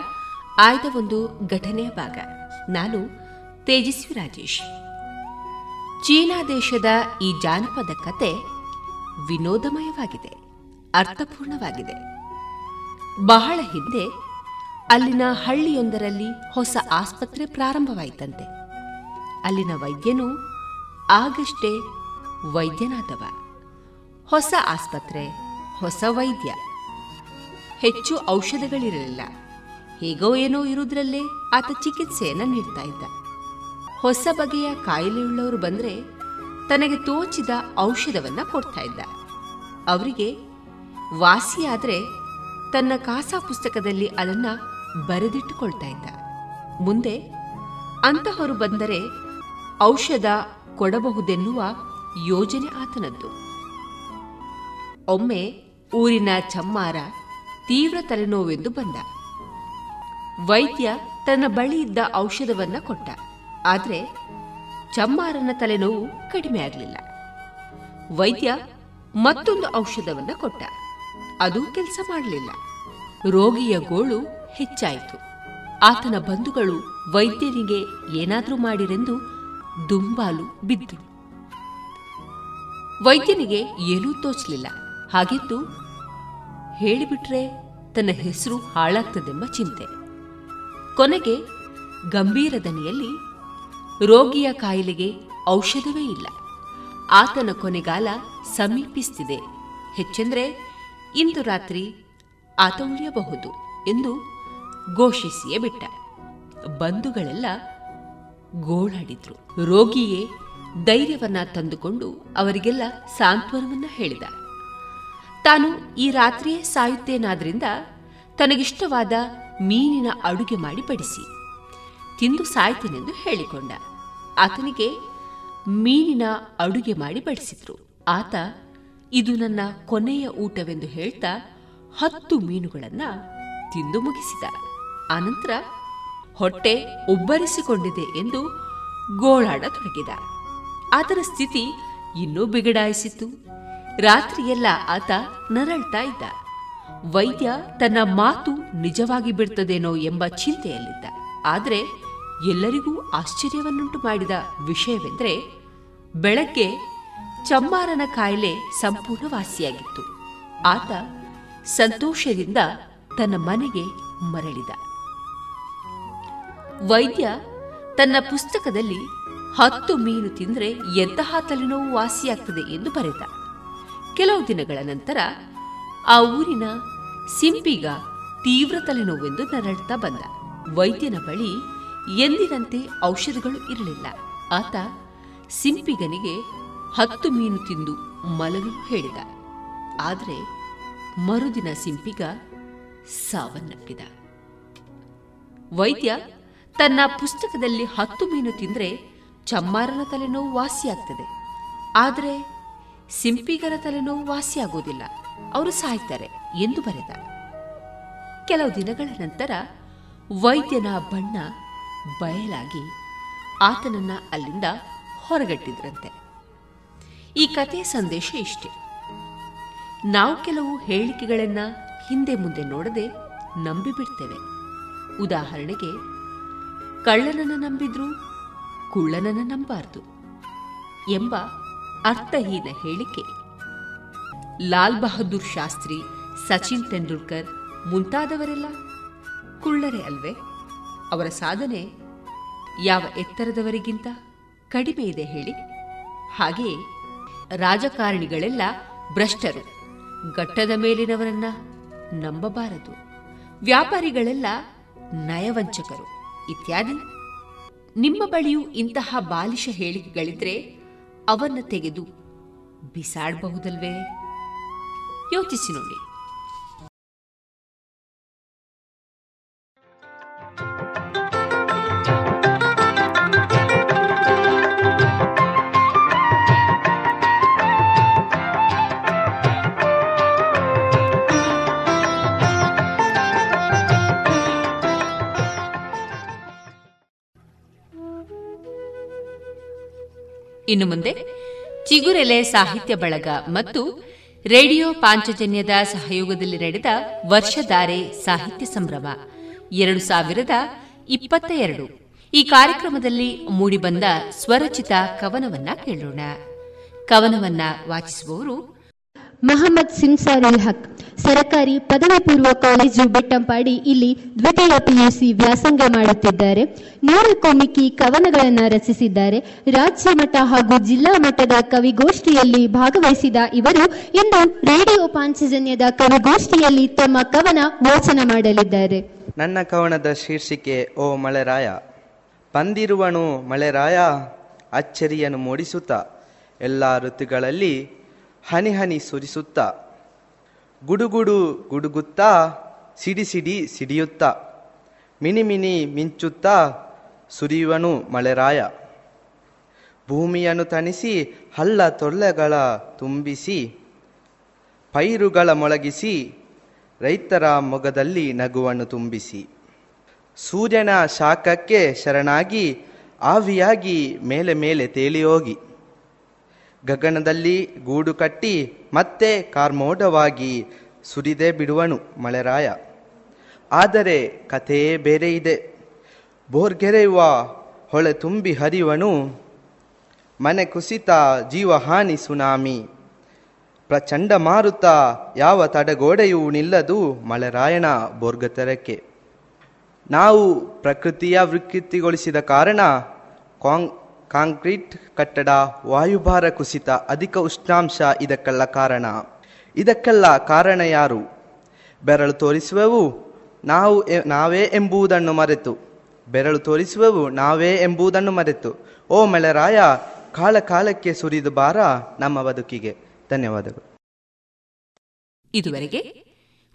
ಆಯ್ದ ಒಂದು ಘಟನೆಯ ಭಾಗ. ನಾನು ತೇಜಸ್ವಿ ರಾಜೇಶ್. ಚೀನಾ ದೇಶದ ಈ ಜಾನಪದ ಕತೆ ವಿನೋದಮಯವಾಗಿದೆ, ಅರ್ಥಪೂರ್ಣವಾಗಿದೆ. ಬಹಳ ಹಿಂದೆ ಅಲ್ಲಿನ ಹಳ್ಳಿಯೊಂದರಲ್ಲಿ ಹೊಸ ಆಸ್ಪತ್ರೆ ಪ್ರಾರಂಭವಾಯಿತಂತೆ. ಅಲ್ಲಿನ ವೈದ್ಯನು ಆಗಷ್ಟೇ ವೈದ್ಯನಾದವ. ಹೊಸ ಆಸ್ಪತ್ರೆ, ಹೊಸ ವೈದ್ಯ. ಹೆಚ್ಚು ಔಷಧಗಳಿರಲಿಲ್ಲ. ಹೇಗೋ ಏನೋ ಇರುವುದರಲ್ಲೇ ಆತ ಚಿಕಿತ್ಸೆಯನ್ನು ನೀಡ್ತಾ ಇದ್ದ. ಹೊಸ ಬಗೆಯ ಕಾಯಿಲೆಯುಳ್ಳವರು ಬಂದರೆ ತನಗೆ ತೋಚಿದ ಔಷಧವನ್ನ ಕೊಡ್ತಾ ಇದ್ದ. ಅವರಿಗೆ ವಾಸಿಯಾದರೆ ತನ್ನ ಕಾಸಾ ಪುಸ್ತಕದಲ್ಲಿ ಅದನ್ನ ಬರೆದಿಟ್ಟುಕೊಳ್ತಾ ಇದ್ದ. ಮುಂದೆ ಅಂತಹವರು ಬಂದರೆ ಔಷಧ ಕೊಡಬಹುದೆನ್ನುವ ಯೋಜನೆ ಆತನದ್ದು. ಒಮ್ಮೆ ಊರಿನ ಚಮ್ಮಾರ ತೀವ್ರ ತಲೆನೋವೆಂದು ಬಂದ. ವೈದ್ಯ ತನ್ನ ಬಳಿ ಇದ್ದ ಔಷಧವನ್ನ ಕೊಟ್ಟ. ಆದರೆ ಚಮ್ಮಾರನ ತಲೆನೋವು ಕಡಿಮೆ ಆಗಲಿಲ್ಲ. ವೈದ್ಯ ಮತ್ತೊಂದು ಔಷಧವನ್ನ ಕೊಟ್ಟ. ಅದು ಕೆಲಸ ಮಾಡಲಿಲ್ಲ. ರೋಗಿಯ ಗೋಳು ಹೆಚ್ಚಾಯಿತು. ಆತನ ಬಂಧುಗಳು ವೈದ್ಯನಿಗೆ ಏನಾದರೂ ಮಾಡಿರೆಂದು ದುಂಬಾಲು ಬಿದ್ದು ವೈದ್ಯನಿಗೆ ಏನೂ ತೋಚಲಿಲ್ಲ. ಹಾಗಿದ್ದು ಹೇಳಿಬಿಟ್ರೆ ತನ್ನ ಹೆಸರು ಹಾಳಾಗ್ತದೆಂಬ ಚಿಂತೆ. ಕೊನೆಗೆ ಗಂಭೀರ ದನಿಯಲ್ಲಿ ರೋಗಿಯ ಕಾಯಿಲೆಗೆ ಔಷಧವೇ ಇಲ್ಲ. ಆತನ ಕೊನೆಗಾಲ ಸಮೀಪಿಸ್ತಿದೆ. ಹೆಚ್ಚೆಂದ್ರೆ ಇಂದು ರಾತ್ರಿ ಆತ ಉಳಿಯಬಹುದು ಎಂದು ಘೋಷಿಸಿಯೇ ಬಿಟ್ಟ. ಬಂಧುಗಳೆಲ್ಲ ಗೋಳಾಡಿದ್ರು. ರೋಗಿಯೇ ಧೈರ್ಯವನ್ನ ತಂದುಕೊಂಡು ಅವರಿಗೆಲ್ಲ ಸಾಂತ್ವನವನ್ನ ಹೇಳಿದ. ತಾನು ಈ ರಾತ್ರಿಯೇ ಸಾಯುತ್ತೇನಾದ್ರಿಂದ ತನಗಿಷ್ಟವಾದ ಮೀನಿನ ಅಡುಗೆ ಮಾಡಿ ಬಡಿಸಿ. ತಿಂದು ಸಾಯ್ತೇನೆಂದು ಹೇಳಿಕೊಂಡ. ಆತನಿಗೆ ಮೀನಿನ ಅಡುಗೆ ಮಾಡಿ ಬಡಿಸಿದ್ರು. ಆತ, ಇದು ನನ್ನ ಕೊನೆಯ ಊಟವೆಂದು ಹೇಳ್ತಾ ಹತ್ತು ಮೀನುಗಳನ್ನ ತಿಂದು ಮುಗಿಸಿದ. ಆನಂತರ ಹೊಟ್ಟೆ ಉಬ್ಬರಿಸಿಕೊಂಡಿದೆ ಎಂದು ಗೋಳಾಡತೊಡಗಿದ. ಆತನ ಸ್ಥಿತಿ ಇನ್ನೂ ಬಿಗಡಾಯಿಸಿತು. ರಾತ್ರಿಯೆಲ್ಲ ಆತ ನರಳ್ತಾ ಇದ್ದ. ವೈದ್ಯ ತನ್ನ ಮಾತು ನಿಜವಾಗಿ ಬಿಡ್ತದೇನೋ ಎಂಬ ಚಿಂತೆಯಲ್ಲಿದ್ದ. ಆದರೆ ಎಲ್ಲರಿಗೂ ಆಶ್ಚರ್ಯವನ್ನುಂಟು ಮಾಡಿದ ವಿಷಯವೆಂದರೆ ಬೆಳಗ್ಗೆ ಚಮ್ಮಾರನ ಕಾಯಿಲೆ ಸಂಪೂರ್ಣ ವಾಸಿಯಾಗಿತ್ತು ಆತ ಸಂತೋಷದಿಂದ ತನ್ನ ಮನೆಗೆ ಮರಳಿದ. ವೈದ್ಯ ತನ್ನ ಪುಸ್ತಕದಲ್ಲಿ ಹತ್ತು ಮೀನು ತಿಂದರೆ ಎಂತಹ ತಲೆನೋವು ವಾಸಿಯಾಗ್ತದೆ ಎಂದು ಬರೆದ. ಕೆಲವು ದಿನಗಳ ನಂತರ ಆ ಊರಿನ ಸಿಂಪಿಗ ತೀವ್ರ ತಲೆನೋವೆಂದು ನರಳುತ್ತಾ ಬಂದ. ವೈದ್ಯನ ಬಳಿ ಎಂದಿನಂತೆ ಔಷಧಗಳು ಇರಲಿಲ್ಲ. ಆತ ಸಿಂಪಿಗನಿಗೆ ಹತ್ತು ಮೀನು ತಿಂದು ಮಲಗಲು ಹೇಳಿದ. ಆದರೆ ಮರುದಿನ ಸಿಂಪಿಗ ಸಾವನ್ನಪ್ಪಿದ. ವೈದ್ಯ ತನ್ನ ಪುಸ್ತಕದಲ್ಲಿ ಹತ್ತು ಮೀನು ತಿಂದರೆ ಚಮ್ಮಾರನ ತಲೆನೋವು ವಾಸಿಯಾಗ್ತದೆ. ಆದರೆ ಸಿಂಪಿಗರ ತಲೆನೋವು ವಾಸಿಯಾಗೋದಿಲ್ಲ ಅವರು ಸಾಯ್ತಾರೆ ಎಂದು ಬರೆದ ಕೆಲವು ದಿನಗಳ ನಂತರ ವೈದ್ಯನ ಬಣ್ಣ ಬಯಲಾಗಿ ಆತನನ್ನ ಅಲ್ಲಿಂದ ಹೊರಗಟ್ಟಿದ್ರಂತೆ. ಈ ಕಥೆಯ ಸಂದೇಶ ಇಷ್ಟೆ. ನಾವು ಕೆಲವು ಹೇಳಿಕೆಗಳನ್ನ ಹಿಂದೆ ಮುಂದೆ ನೋಡದೆ ನಂಬಿಬಿಡ್ತೇವೆ. ಉದಾಹರಣೆಗೆ, ಕಳ್ಳನನ್ನ ನಂಬಿದ್ರು ಕುಳ್ಳನನ್ನ ನಂಬಾರ್ದು ಎಂಬ ಅರ್ಥಹೀನ ಹೇಳಿಕೆ. ಲಾಲ್ ಬಹದ್ದೂರ್ ಶಾಸ್ತ್ರಿ, ಸಚಿನ್ ತೆಂಡೂಲ್ಕರ್ ಮುಂತಾದವರೆಲ್ಲ ಕುಳ್ಳರೆ ಅಲ್ವೇ? ಅವರ ಸಾಧನೆ ಯಾವ ಎತ್ತರದವರಿಗಿಂತ ಕಡಿಮೆ ಇದೆ ಹೇಳಿ? ಹಾಗೆಯೇ ರಾಜಕಾರಣಿಗಳೆಲ್ಲ ಭ್ರಷ್ಟರು, ಘಟ್ಟದ ಮೇಲಿನವರನ್ನ ನಂಬಬಾರದು. ವ್ಯಾಪಾರಿಗಳೆಲ್ಲ ನಯವಂಚಕರು ಇತ್ಯಾದಿ. ನಿಮ್ಮ ಬಳಿಯೂ ಇಂತಹ ಬಾಲಿಶ ಹೇಳಿಕೆಗಳಿದ್ರೆ ಅವನ್ನ ತೆಗೆದು ಬಿಸಾಡಬಹುದಲ್ವೇ? ಯೋಚಿಸಿ ನೋಡಿ. ಇನ್ನು ಮುಂದೆ ಚಿಗುರೆಲೆ ಸಾಹಿತ್ಯ ಬಳಗ ಮತ್ತು ರೇಡಿಯೋ ಪಾಂಚಜನ್ಯದ ಸಹಯೋಗದಲ್ಲಿ ನಡೆದ ವರ್ಷಧಾರೆ ಸಾಹಿತ್ಯ ಸಂಭ್ರಮ, ಎರಡು ಸಾವಿರದ ಇಪ್ಪತ್ತ ಎರಡು. ಈ ಕಾರ್ಯಕ್ರಮದಲ್ಲಿ ಮೂಡಿಬಂದ ಸ್ವರಚಿತ ಕವನವನ್ನ ಕೇಳೋಣ. ಕವನವನ್ನ ವಾಚಿಸುವವರು ಮಹಮ್ಮದ್ ಸಿನ್ಸಾರುಲ್ ಹಕ್, ಸರಕಾರಿ ಪದವಿ ಪೂರ್ವ ಕಾಲೇಜು ಬೆಟ್ಟಂಪಾಡಿ ಇಲ್ಲಿ ದ್ವಿತೀಯ ಪಿಯುಸಿ ವ್ಯಾಸಂಗ ಮಾಡುತ್ತಿದ್ದಾರೆ. ನೂರಕ್ಕೂ ಮಿಕ್ಕಿ ಕವನಗಳನ್ನು ರಚಿಸಿದ್ದಾರೆ. ರಾಜ್ಯ ಮಟ್ಟ ಹಾಗೂ ಜಿಲ್ಲಾ ಮಟ್ಟದ ಕವಿಗೋಷ್ಠಿಯಲ್ಲಿ ಭಾಗವಹಿಸಿದ ಇವರು ಇಂದು ರೇಡಿಯೋ ಪಾಂಚಜನ್ಯದ ಕವಿಗೋಷ್ಠಿಯಲ್ಲಿ ತಮ್ಮ ಕವನ ವಾಚನ ಮಾಡಲಿದ್ದಾರೆ. ನನ್ನ ಕವನದ ಶೀರ್ಷಿಕೆ, ಓ ಮಳೆರಾಯ. ಬಂದಿರುವನು ಮಳೆರಾಯ, ಅಚ್ಚರಿಯನ್ನು ಮೂಡಿಸುತ್ತ, ಎಲ್ಲ ಋತುಗಳಲ್ಲಿ ಹನಿ ಹನಿ ಸುರಿಸುತ್ತಾ, ಗುಡುಗುಡು ಗುಡುಗುತ್ತಾ, ಸಿಡಿ ಸಿಡಿ ಸಿಡಿಯುತ್ತಾ, ಮಿನಿ ಮಿನಿ ಮಿಂಚುತ್ತಾ ಸುರಿಯುವನು ಮಳೆರಾಯ. ಭೂಮಿಯನ್ನು ತಣಿಸಿ ಹಳ್ಳ ತೊಳ್ಳೆಗಳ ತುಂಬಿಸಿ, ಪೈರುಗಳ ಮೊಳಗಿಸಿ, ರೈತರ ಮೊಗದಲ್ಲಿ ನಗುವನ್ನು ತುಂಬಿಸಿ. ಸೂರ್ಯನ ಶಾಖಕ್ಕೆ ಶರಣಾಗಿ, ಆವಿಯಾಗಿ ಮೇಲೆ ಮೇಲೆ ತೇಲಿ ಹೋಗಿ ಗಗನದಲ್ಲಿ ಗೂಡು ಕಟ್ಟಿ ಮತ್ತೆ ಕಾರ್ಮೋಡವಾಗಿ ಸುರಿದೇ ಬಿಡುವನು ಮಳೆರಾಯ. ಆದರೆ ಕಥೆಯೇ ಬೇರೆ ಇದೆ. ಬೋರ್ಗೆರೆಯುವ ಹೊಳೆ ತುಂಬಿ ಹರಿಯುವನು ಮನೆ ಕುಸಿತ ಜೀವಹಾನಿ ಸುನಾಮಿ. ಪ್ರಚಂಡ ಮಾರುತ ಯಾವ ತಡೆಗೋಡೆಯೂ ನಿಲ್ಲದು ಮಳೆರಾಯಣ ಬೋರ್ಗತರಕ್ಕೆ ನಾವು ಪ್ರಕೃತಿಯ ವಿಕೃತಿಗೊಳಿಸಿದ ಕಾರಣ ಕಾಂಗ್ ಕಾಂಕ್ರೀಟ್ ಕಟ್ಟಡ ವಾಯುಭಾರ ಕುಸಿತ ಅಧಿಕ ಉಷ್ಣಾಂಶ ಇದಕ್ಕೆಲ್ಲ ಕಾರಣ. ಇದಕ್ಕೆಲ್ಲ ಕಾರಣ ಯಾರು? ಬೆರಳು ತೋರಿಸುವೆವು ನಾವು ನಾವೇ ಎಂಬುದನ್ನು ಮರೆತು. ಬೆರಳು ತೋರಿಸುವೆವು ನಾವೇ ಎಂಬುದನ್ನು ಮರೆತು. ಓ ಮಳೆರಾಯ, ಕಾಲ ಕಾಲಕ್ಕೆ ಸುರಿದು ಬಾರ ನಮ್ಮ ಬದುಕಿಗೆ. ಧನ್ಯವಾದಗಳು. ಇದುವರೆಗೆ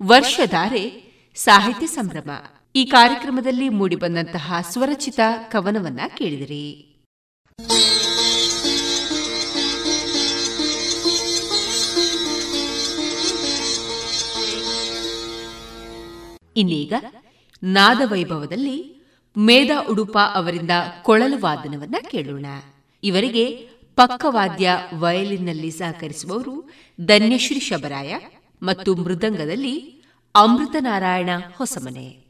ವರ್ಷಧಾರೆ ಸಾಹಿತ್ಯ ಸಂಭ್ರಮ. ಈ ಕಾರ್ಯಕ್ರಮದಲ್ಲಿ ಮೂಡಿಬಂದಂತಹ ಸ್ವರಚಿತ ಕವನವನ್ನ ಕೇಳಿದಿರಿ. ಇನ್ನೀಗ ನಾದವೈಭವದಲ್ಲಿ ಮೇಧಾ ಉಡುಪ ಅವರಿಂದ ಕೊಳಲು ವಾದನವನ್ನ ಕೇಳೋಣ. ಇವರಿಗೆ ಪಕ್ಕವಾದ್ಯ ವಯಲಿನ್ನಲ್ಲಿ ಸಹಕರಿಸುವವರು ಧನ್ಯಶ್ರೀ ಶಬರಾಯ ಮತ್ತು ಮೃದಂಗದಲ್ಲಿ ಅಮೃತನಾರಾಯಣ ಹೊಸಮನೆ.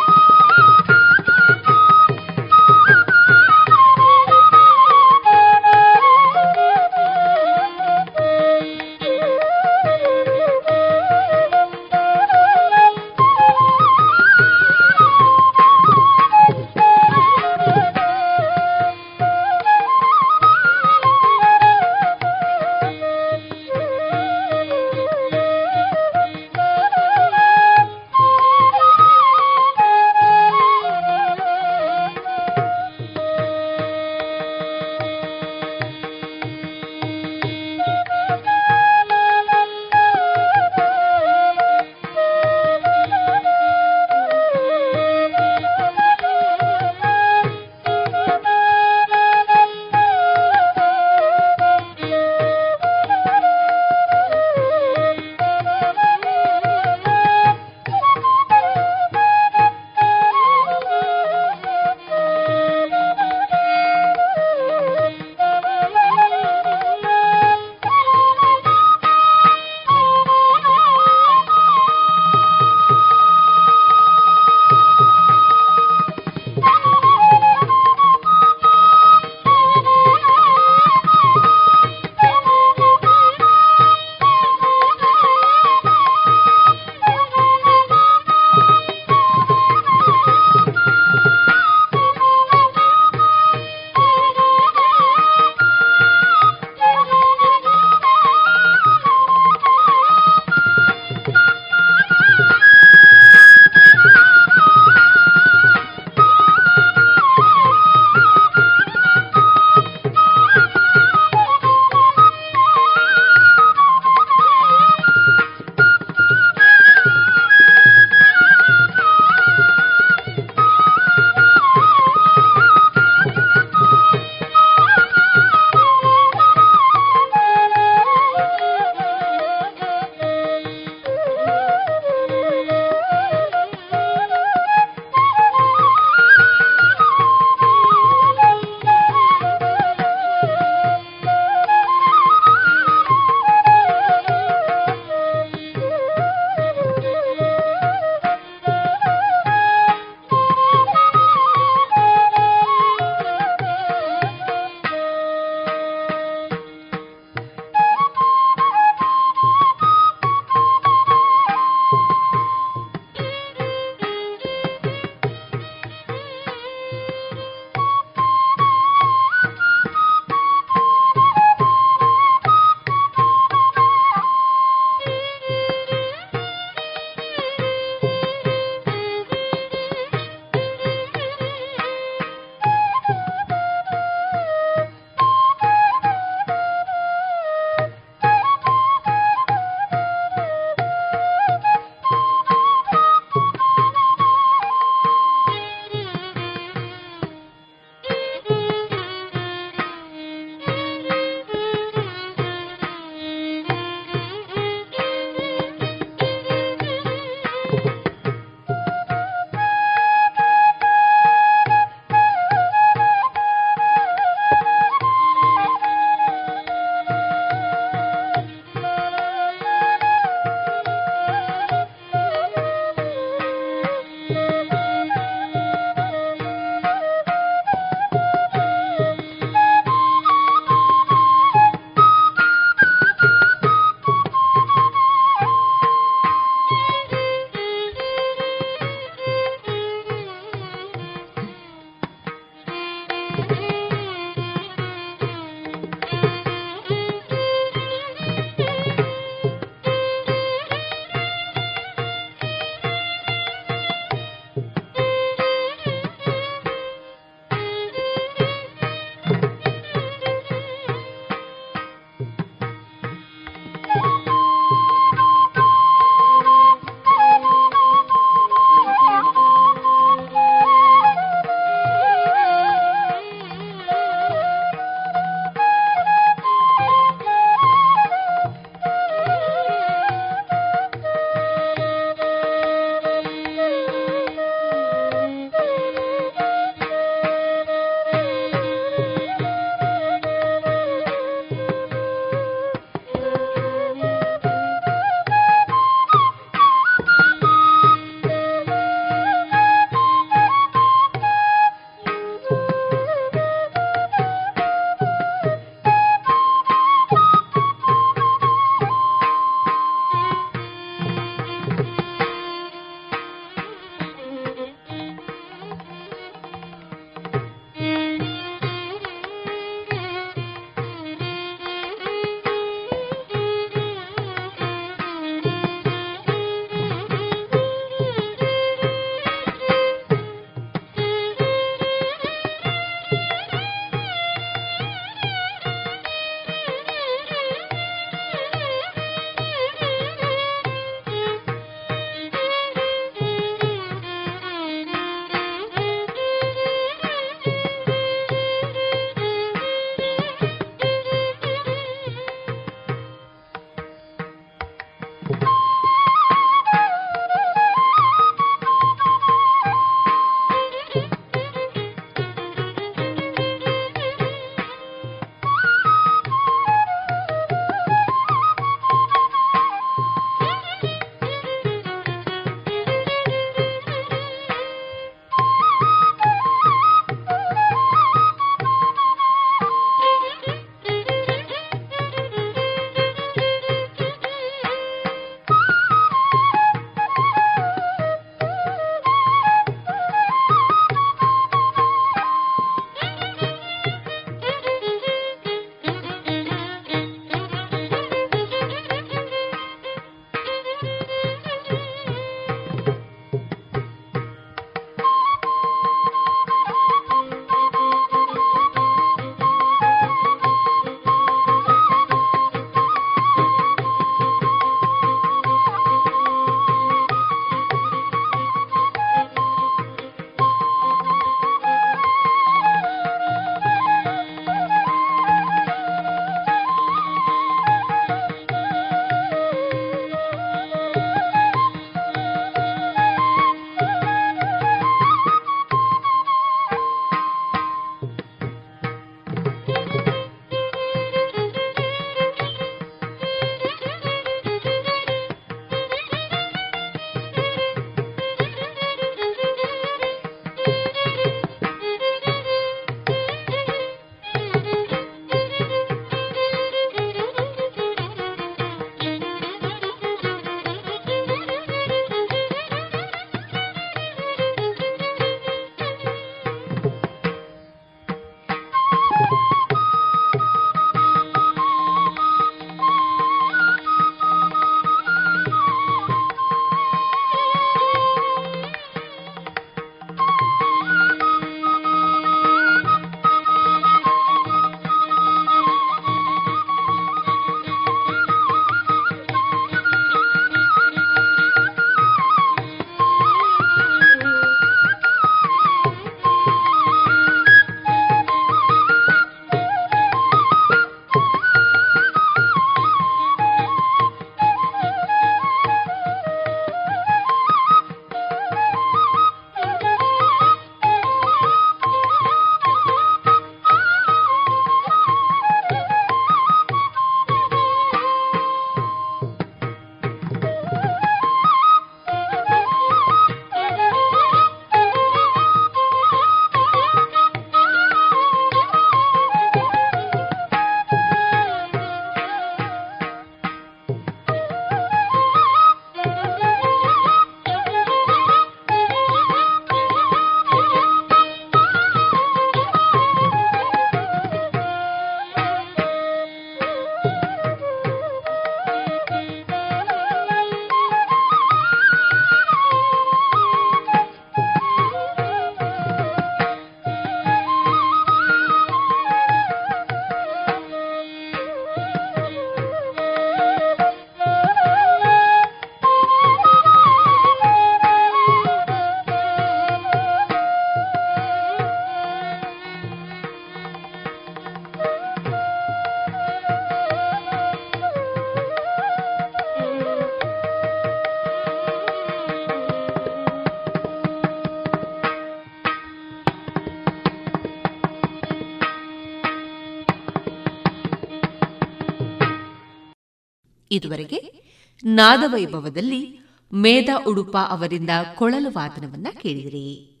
ಇದುವರೆಗೆ ನಾದವೈಭವದಲ್ಲಿ ಮೇಧಾ ಉಡುಪ ಅವರಿಂದ ಕೊಳಲು ವಾದನವನ್ನ ಕೇಳಿದಿರಿ.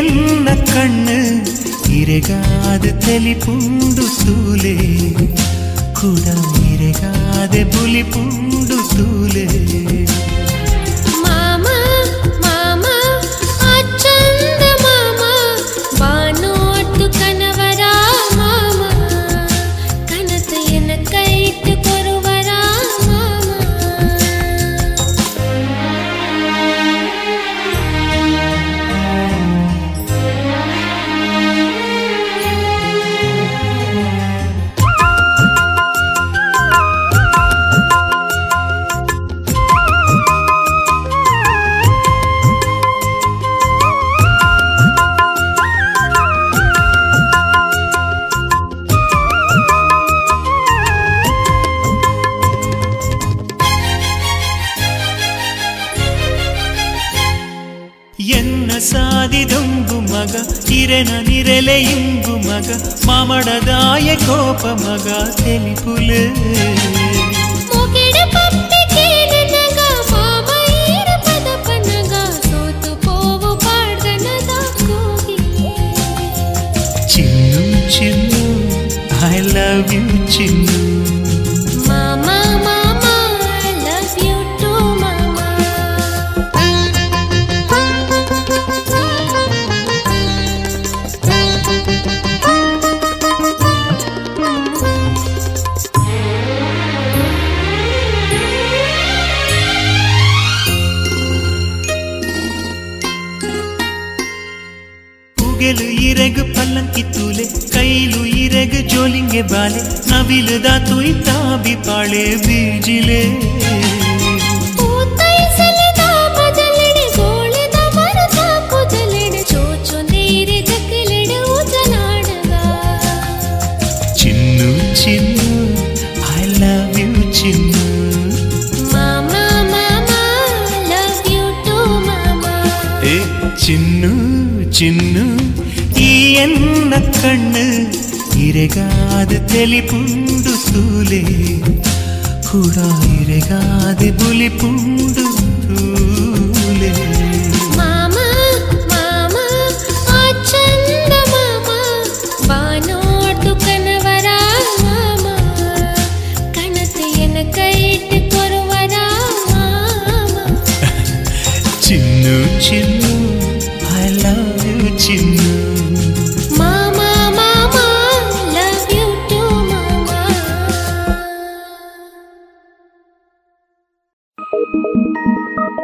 ഈ എന്ന കണ്ണ് ഇരകാതെ തെളിപ്പുണ്ടു തൂലേ കുട ഇരകാതെ പുലിപ്പുണ്ടു തൂലേ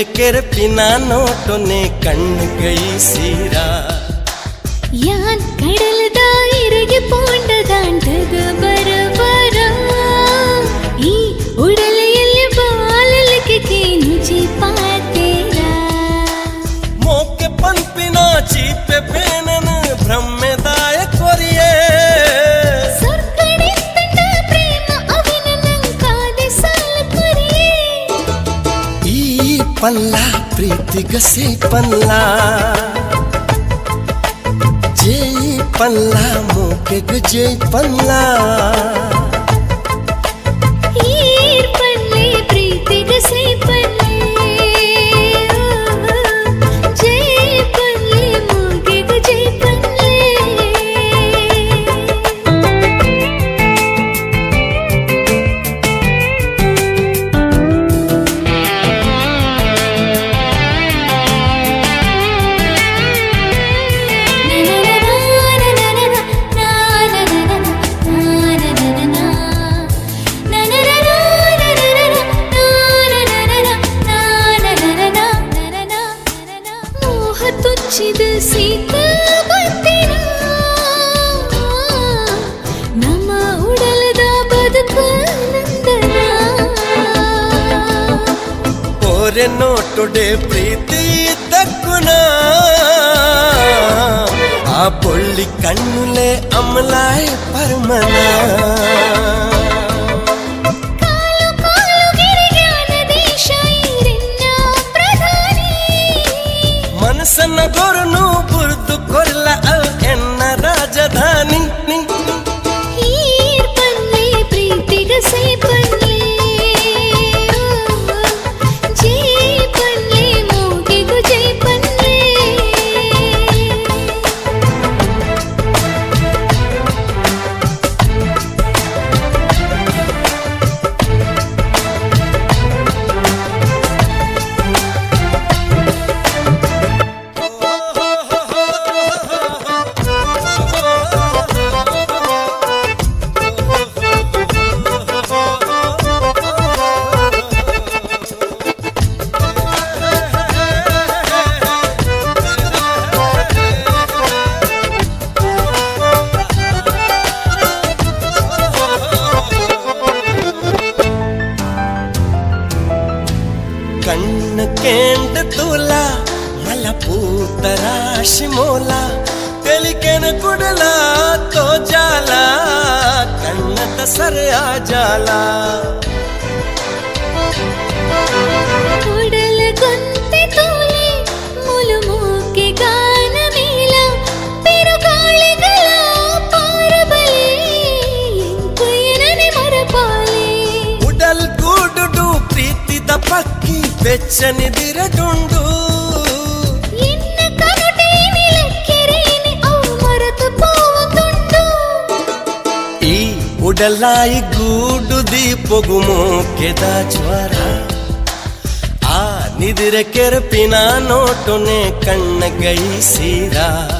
ಕೆರಪಿನ ನೋಟೊನೆ ಕಣ್ಣು ಕೈ ಸೀರಾ ಯಾನ್ पल्ला प्रीतिगसे पल्ला। जे पल्ला मोके गजे पल्ला। ನೋಟೊಡೆ ಪ್ರೀತಿ ದಕ್ಕುನ ಆ ಬೊಳ್ಳಿ ಕಣ್ಣುಲೆ ಅಮಲಾಯ ಪರ್ಮನ ಕಾಲು ಕಾಲು ಗಿರಿಜ್ಞಾನ ದೇಶ ಈರಿನ್ನ ಪ್ರಧಾನಿ ಮನಸ್ಸನ್ನ ಗೊರನು ಕಣ್ಣು ಕೇಂಡ ತೂಲ ಮಲಪೂತ ರಾಶಿ ಮೂಲ ತೆಲಿಕೆನ ಕುಡಲ ತೋ ಜಾಲ ಕಣ್ಣದ ಸರಿಯ ಜಾಲ ಪಕ್ಕಿ ಬೆಚ್ಚನಿದಿರಡುಂಡು ಎನ್ನ ಕನುಟೇನಿ ಲೆಕ್ಕೆರೇನಿ ಅವು ಮರೆತು ಪೋವಂದುಂಡು ಈ ಉಡಲಾಯಿ ಗೂಡು ದೀಪಗುಮೋ ಕೆದ ಜ್ವರ ಆ ನಿದಿರೆ ಕೆರಪಿನ ನೋಟೊನೆ ಕಣ್ಣ ಗೈಸೀರಾ ಯಾನ್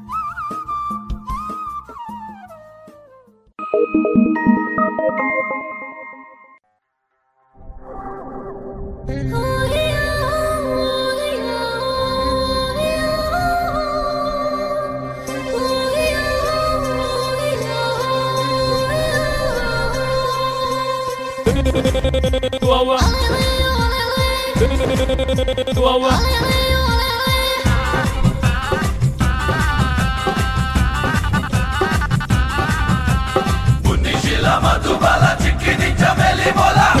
Chihuahua Chihuahua Bunishila Madhubala Chikini Chameli Bola.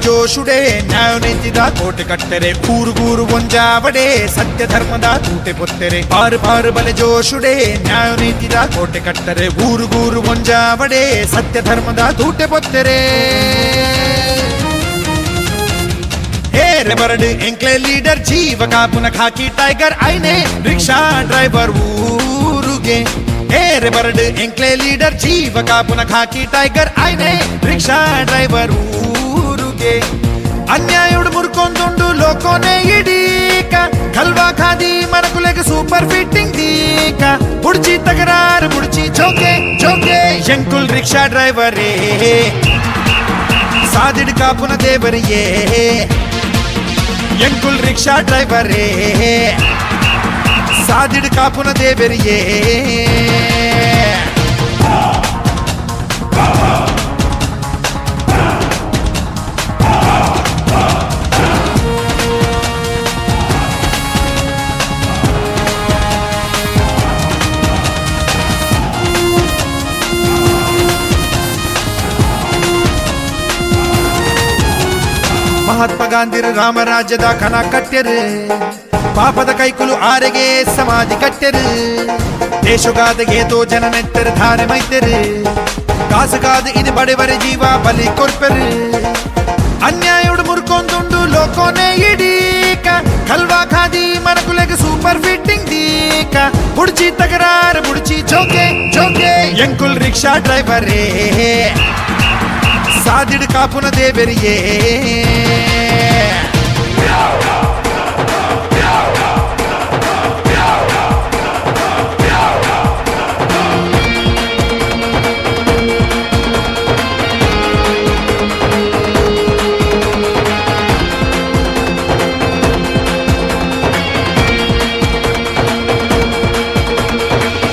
ಜೋಶುಡೆ ನ್ಯಾಯ ನಿಂತಿದ ಕೋಟೆ ಕಟ್ಟರೆ ಕೂರು ಗೂರು ಒಂಜಾವಡೆ ಸತ್ಯ ಧರ್ಮದ ತೂಟೆ ಪೊತ್ತೆರೆ ಬಾರು ಬಾರು ಬಲೆ ಜೋಶುಡೆ ನ್ಯಾಯ ನಿಂತಿದ ಕೋಟೆ ಕಟ್ಟರೆ ಊರು ಗೂರು ಒಂಜಾವಡೆ ಸತ್ಯ ಧರ್ಮದ ತೂಟೆ ಪೊತ್ತೆರೆ ಏರೆ ಬರಡು ಎಂಕ್ಲೆ ಲೀಡರ್ ಜೀವ ಕಾಪುನ ಖಾಕಿ ಟೈಗರ್ ಐನೆ ರಿಕ್ಷಾ ಡ್ರೈವರ್ ಊರುಗೆ ಏರೆ ಬರಡು ಎಂಕ್ಲೆ ಲೀಡರ್ ಜೀವ ಕಾಪುನ ಖಾಕಿ ಟೈಗರ್ ಐನೆ ರಿಕ್ಷಾ ಡ್ರೈವರ್ ಊರುಗೆ ಅನ್ಯಾಯುಡು ಮುರ್ಕೊಂದುಂಡು ಲೋಕೋನೆ ಇಡೀಕ ಕಲ್ವಾ ಖಾದಿ ಮನಕುಲೆಗೆ ಸೂಪರ್ ಫಿಟ್ಟಿಂಗ್ ದೀಕ ಬುಡ್ಚಿ ತಗರಾರು ಬುಡ್ಚಿ ಜೋಕೆ ಜೋಕೆ ಎಂಕುಲ್ ರಿಕ್ಷಾ ಡ್ರೈವರೇ ಸಾದಿಡ್ ಕಾಪುನ ದೇವರಿಯೇ ಎಂಕುಲ್ ರಿಕ್ಷಾ ಡ್ರೈವರೇ ಸಾದಿಡ್ ಕಾಪುನ ದೇವರಿಯೇ ಮಹಾತ್ಮ ಗಾಂಧಿರು ರಾಮರಾಜ್ಯದ ಕನ ಕಟ್ಟ್ಯರು. ಪಾಪದ ಕೈಕುಲು ಆರೆಗೆ ಸಮಾಧಿ ಕಟ್ಟ್ಯರು. ದೇಶಗಾದ ತೋ ಜನ ನೆತ್ತರು ಧಾರೆ ಮೈತರು ಕಾಸುಗಾದ ಇದು ಬಡವರ ಜೀವ ಬಲಿ ಕೊರ್ಪರು. ಅನ್ಯಾಯೋಡು ಮುರ್ಕೊಂದುಂಡು ಲೋಕೋನೆ ಇಡೀಕ. ಕಲ್ವಾ ಖಾದಿ ಮನಕುಲೆಗೆ ಸೂಪರ್ ಫಿಟ್ಟಿಂಗ್ ದೀಕ. ಬುಡ್ಚಿ ತಗರಾರ ಬುಡ್ಚಿ ಜೋಕೆ ಜೋಕೆ ಎಂಕುಲ್ ರಿಕ್ಷಾ ಡ್ರೈವರೇ. సాదిడు కాపున దేవెరియే.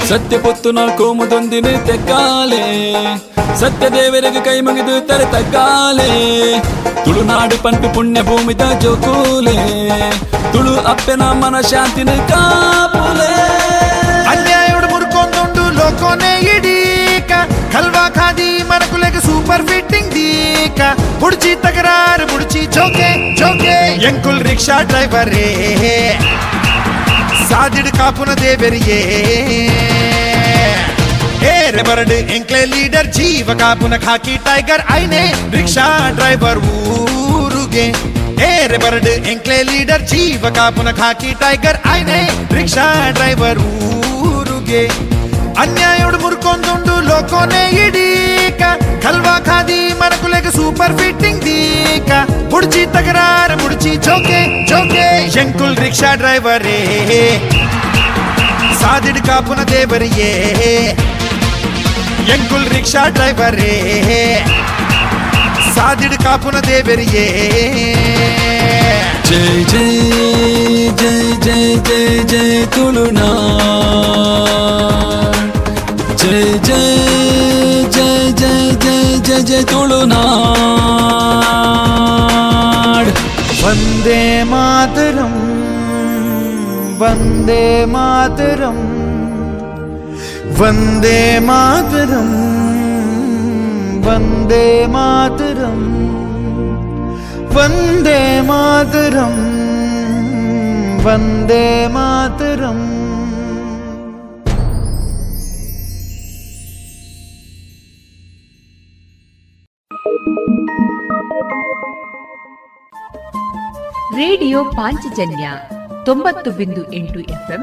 సత్యపొత్తున కోముదొందిని తెక్కాలే. ತೆಕ್ಕಾಲೆ ಸತ್ಯ ದೇವರಿಗೆ ಕೈ ಮುಗಿದು ತರ ತಗ್ಗಾಲೆ ತುಳುನಾಡು ಪಂಪಿ ಪುಣ್ಯ ಭೂಮಿದ ಜೋಕೂಲೆ ತುಳು ಅಪ್ಪೆನ ಮನ ಶಾಂತಿನ ಕಾಪುಲೆ ಅನ್ಯಾಯೋಡು ಮುರ್ಕೊಂದುಂಡು ಲೋಕೋನೆ ಇಡೀಕ ಕಲ್ವಾ ಖಾದಿ ಮನಕುಲೆಗೆ ಸೂಪರ್ ಫಿಟ್ಟಿಂಗ್ ದೀಕ ಬುಡ್ಚಿ ತಕರಾರು ಬುಡ್ಚಿ ಜೋಕೆ ಜೋಕೆ ಎಂಕುಲ್ ರಿಕ್ಷಾ ಡ್ರೈವರೇ ಸಾದಿಡ್ ಕಾಪುನ ದೇವೆರಿಯೇ ಏರೆ ಬರಡು ಎಂಕ್ಲೆ ಲೀಡರ್ ಜೀವ ಕಾಪುನ ಖಾಕಿ ಟೈಗರ್ ಐನೆ ರಿಕ್ಷಾ ಡ್ರೈವರ್ ಊರುಗೆ ಏರೆ ಬರಡು ಎಂಕ್ಲೆ ಲೀಡರ್ ಜೀವ ಕಾಪುನ ಖಾಕಿ ಟೈಗರ್ ಐನೆ ರಿಕ್ಷಾ ಡ್ರೈವರ್ ಊರುಗೆ ಅನ್ಯಾಯೋಡು ಮುರ್ಕೊಂದುಂಡು ಲೋಕೋನೆ ಇಡೀಕ ಕಲ್ವಾ ಖಾದಿ ಮನಕುಲೆಗೆ ಸೂಪರ್ ಫಿಟ್ಟಿಂಗ್ ದೀಕ ಬುಡ್ಚಿ ತಕರಾರ ಬುಡ್ಚಿ ಜೋಕೆ ಜೋಕೆ ಶಂಕುಲ್ ರಿಕ್ಷಾ ಡ್ರೈವರೇ ಸಾದಿಡ್ ಕಾಪುನ ದೇವರಿಯೇ எங்குள் ரிக்ஷா டிரைவரே சாதிடு காப்புன தேவரியே ஜெய் ஜெய் ஜெய் ஜெய் ஜெய் ஜெய் துளுனா ஜெய் ஜெய் ஜெய் ஜெய் ஜெய் ஜெய் ஜெய் துளுநாடு வந்தே மாதரம் வந்தே மாதரம் വന്ദേ മാതരം വന്ദേ മാതരം വന്ദേ മാതരം വന്ദേ മാതരം. റേഡിയോ പാഞ്ചജന്യ തൊമ്പത്തു ബിന്ദു എട്ടു എഫ് എം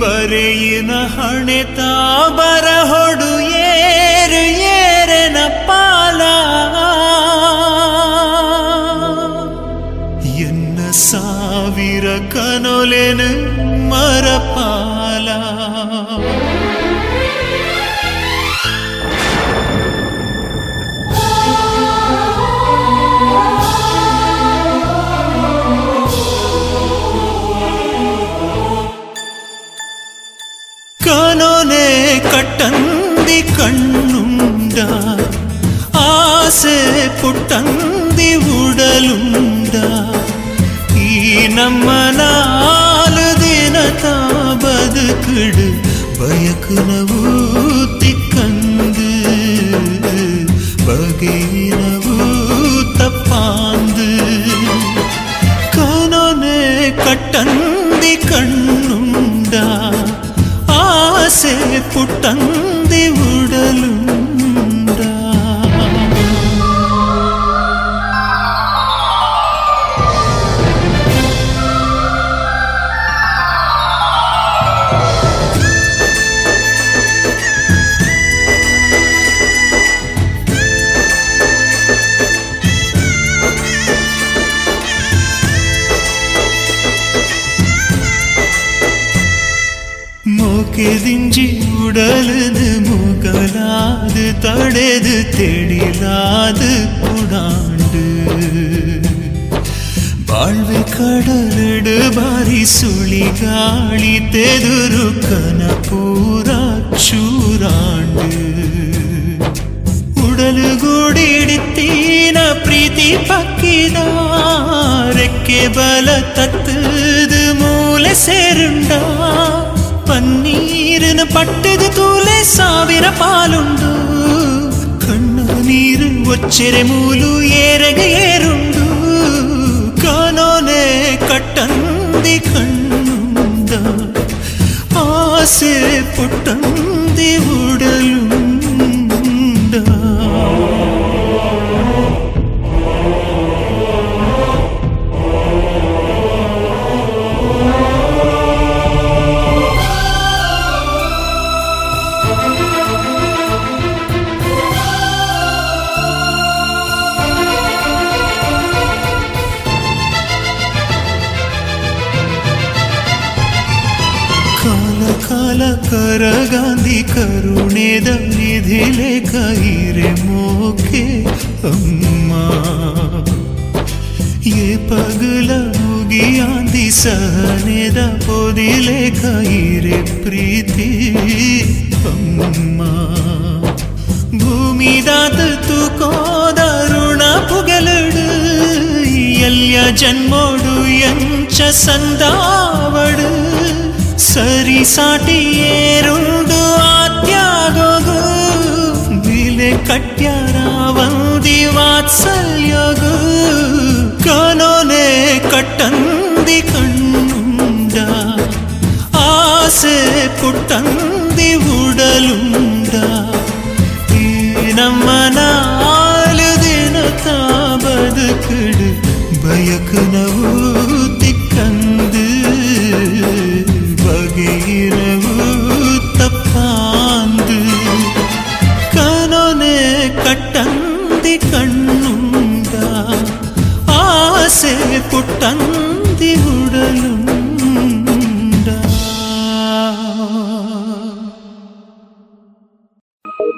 ಈ ಬರೆಯಿನ ಹಣೆತ ಬರಹೊಡು ಏರು ಏರೆನ ಪಾಲ ಎನ್ನ ಸಾವಿರ ಕನೊಲೆನು ಮರಪಾಲ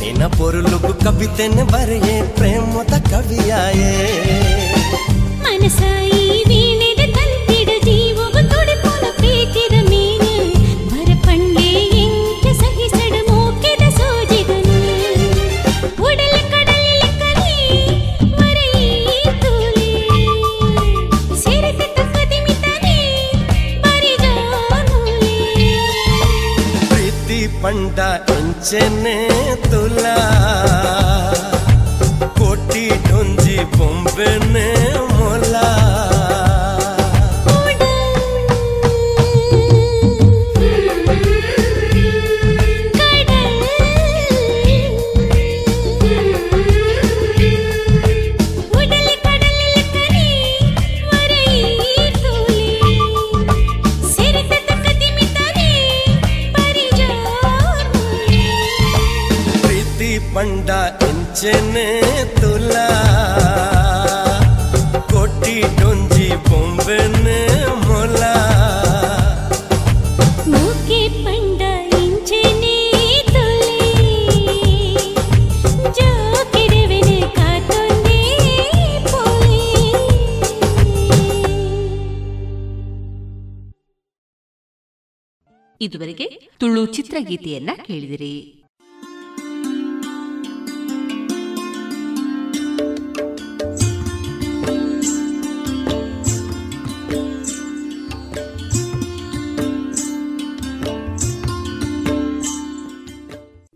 ನಿನ್ನ ಪೊರುಲುಗು ಕವಿತೆನೆ ಬರೆಯೇ ಪ್ರೇಮದ ಕವಿಯಾಯೇ ಮನಸಾಯಿ ವೀಣೆದ ತಂತಿಡ ಜೀವವು ತುಡಿಪುನ ಪ್ರೀತಿದ ಮೀನು ಬರಪಂಡೆ ಎಂಟ ಸಹಿಸಡ ಮೋಕೆದ ಸೋಜಿದನು ಉಡಲ ಕಡಲಿಲ ಕಲಿ ಮರೆಯಿ ತೂಲಿ ಸಿರಿತ ಕದಿಮಿತನೆ ಬರಿಜಾನುಲಿ ಪ್ರೀತಿ ಪಂಡ ಎಂಚೆನೆ মেলা কোটি ডঞ্জি বম্বে মোলা। ಎಂಚೆನೆ ತುಲಾ ಕೋಟಿ ಡೊಂಜಿ ಬೊಂಬೆನೆ ಮೊಲಾ. ಮೂಕೆ ಪಂಡ ಇಂಚೆನೆ ತುಲಿ ಇದುವರೆಗೆ ತುಳು ಚಿತ್ರಗೀತೆಯನ್ನ ಕೇಳಿದಿರಿ.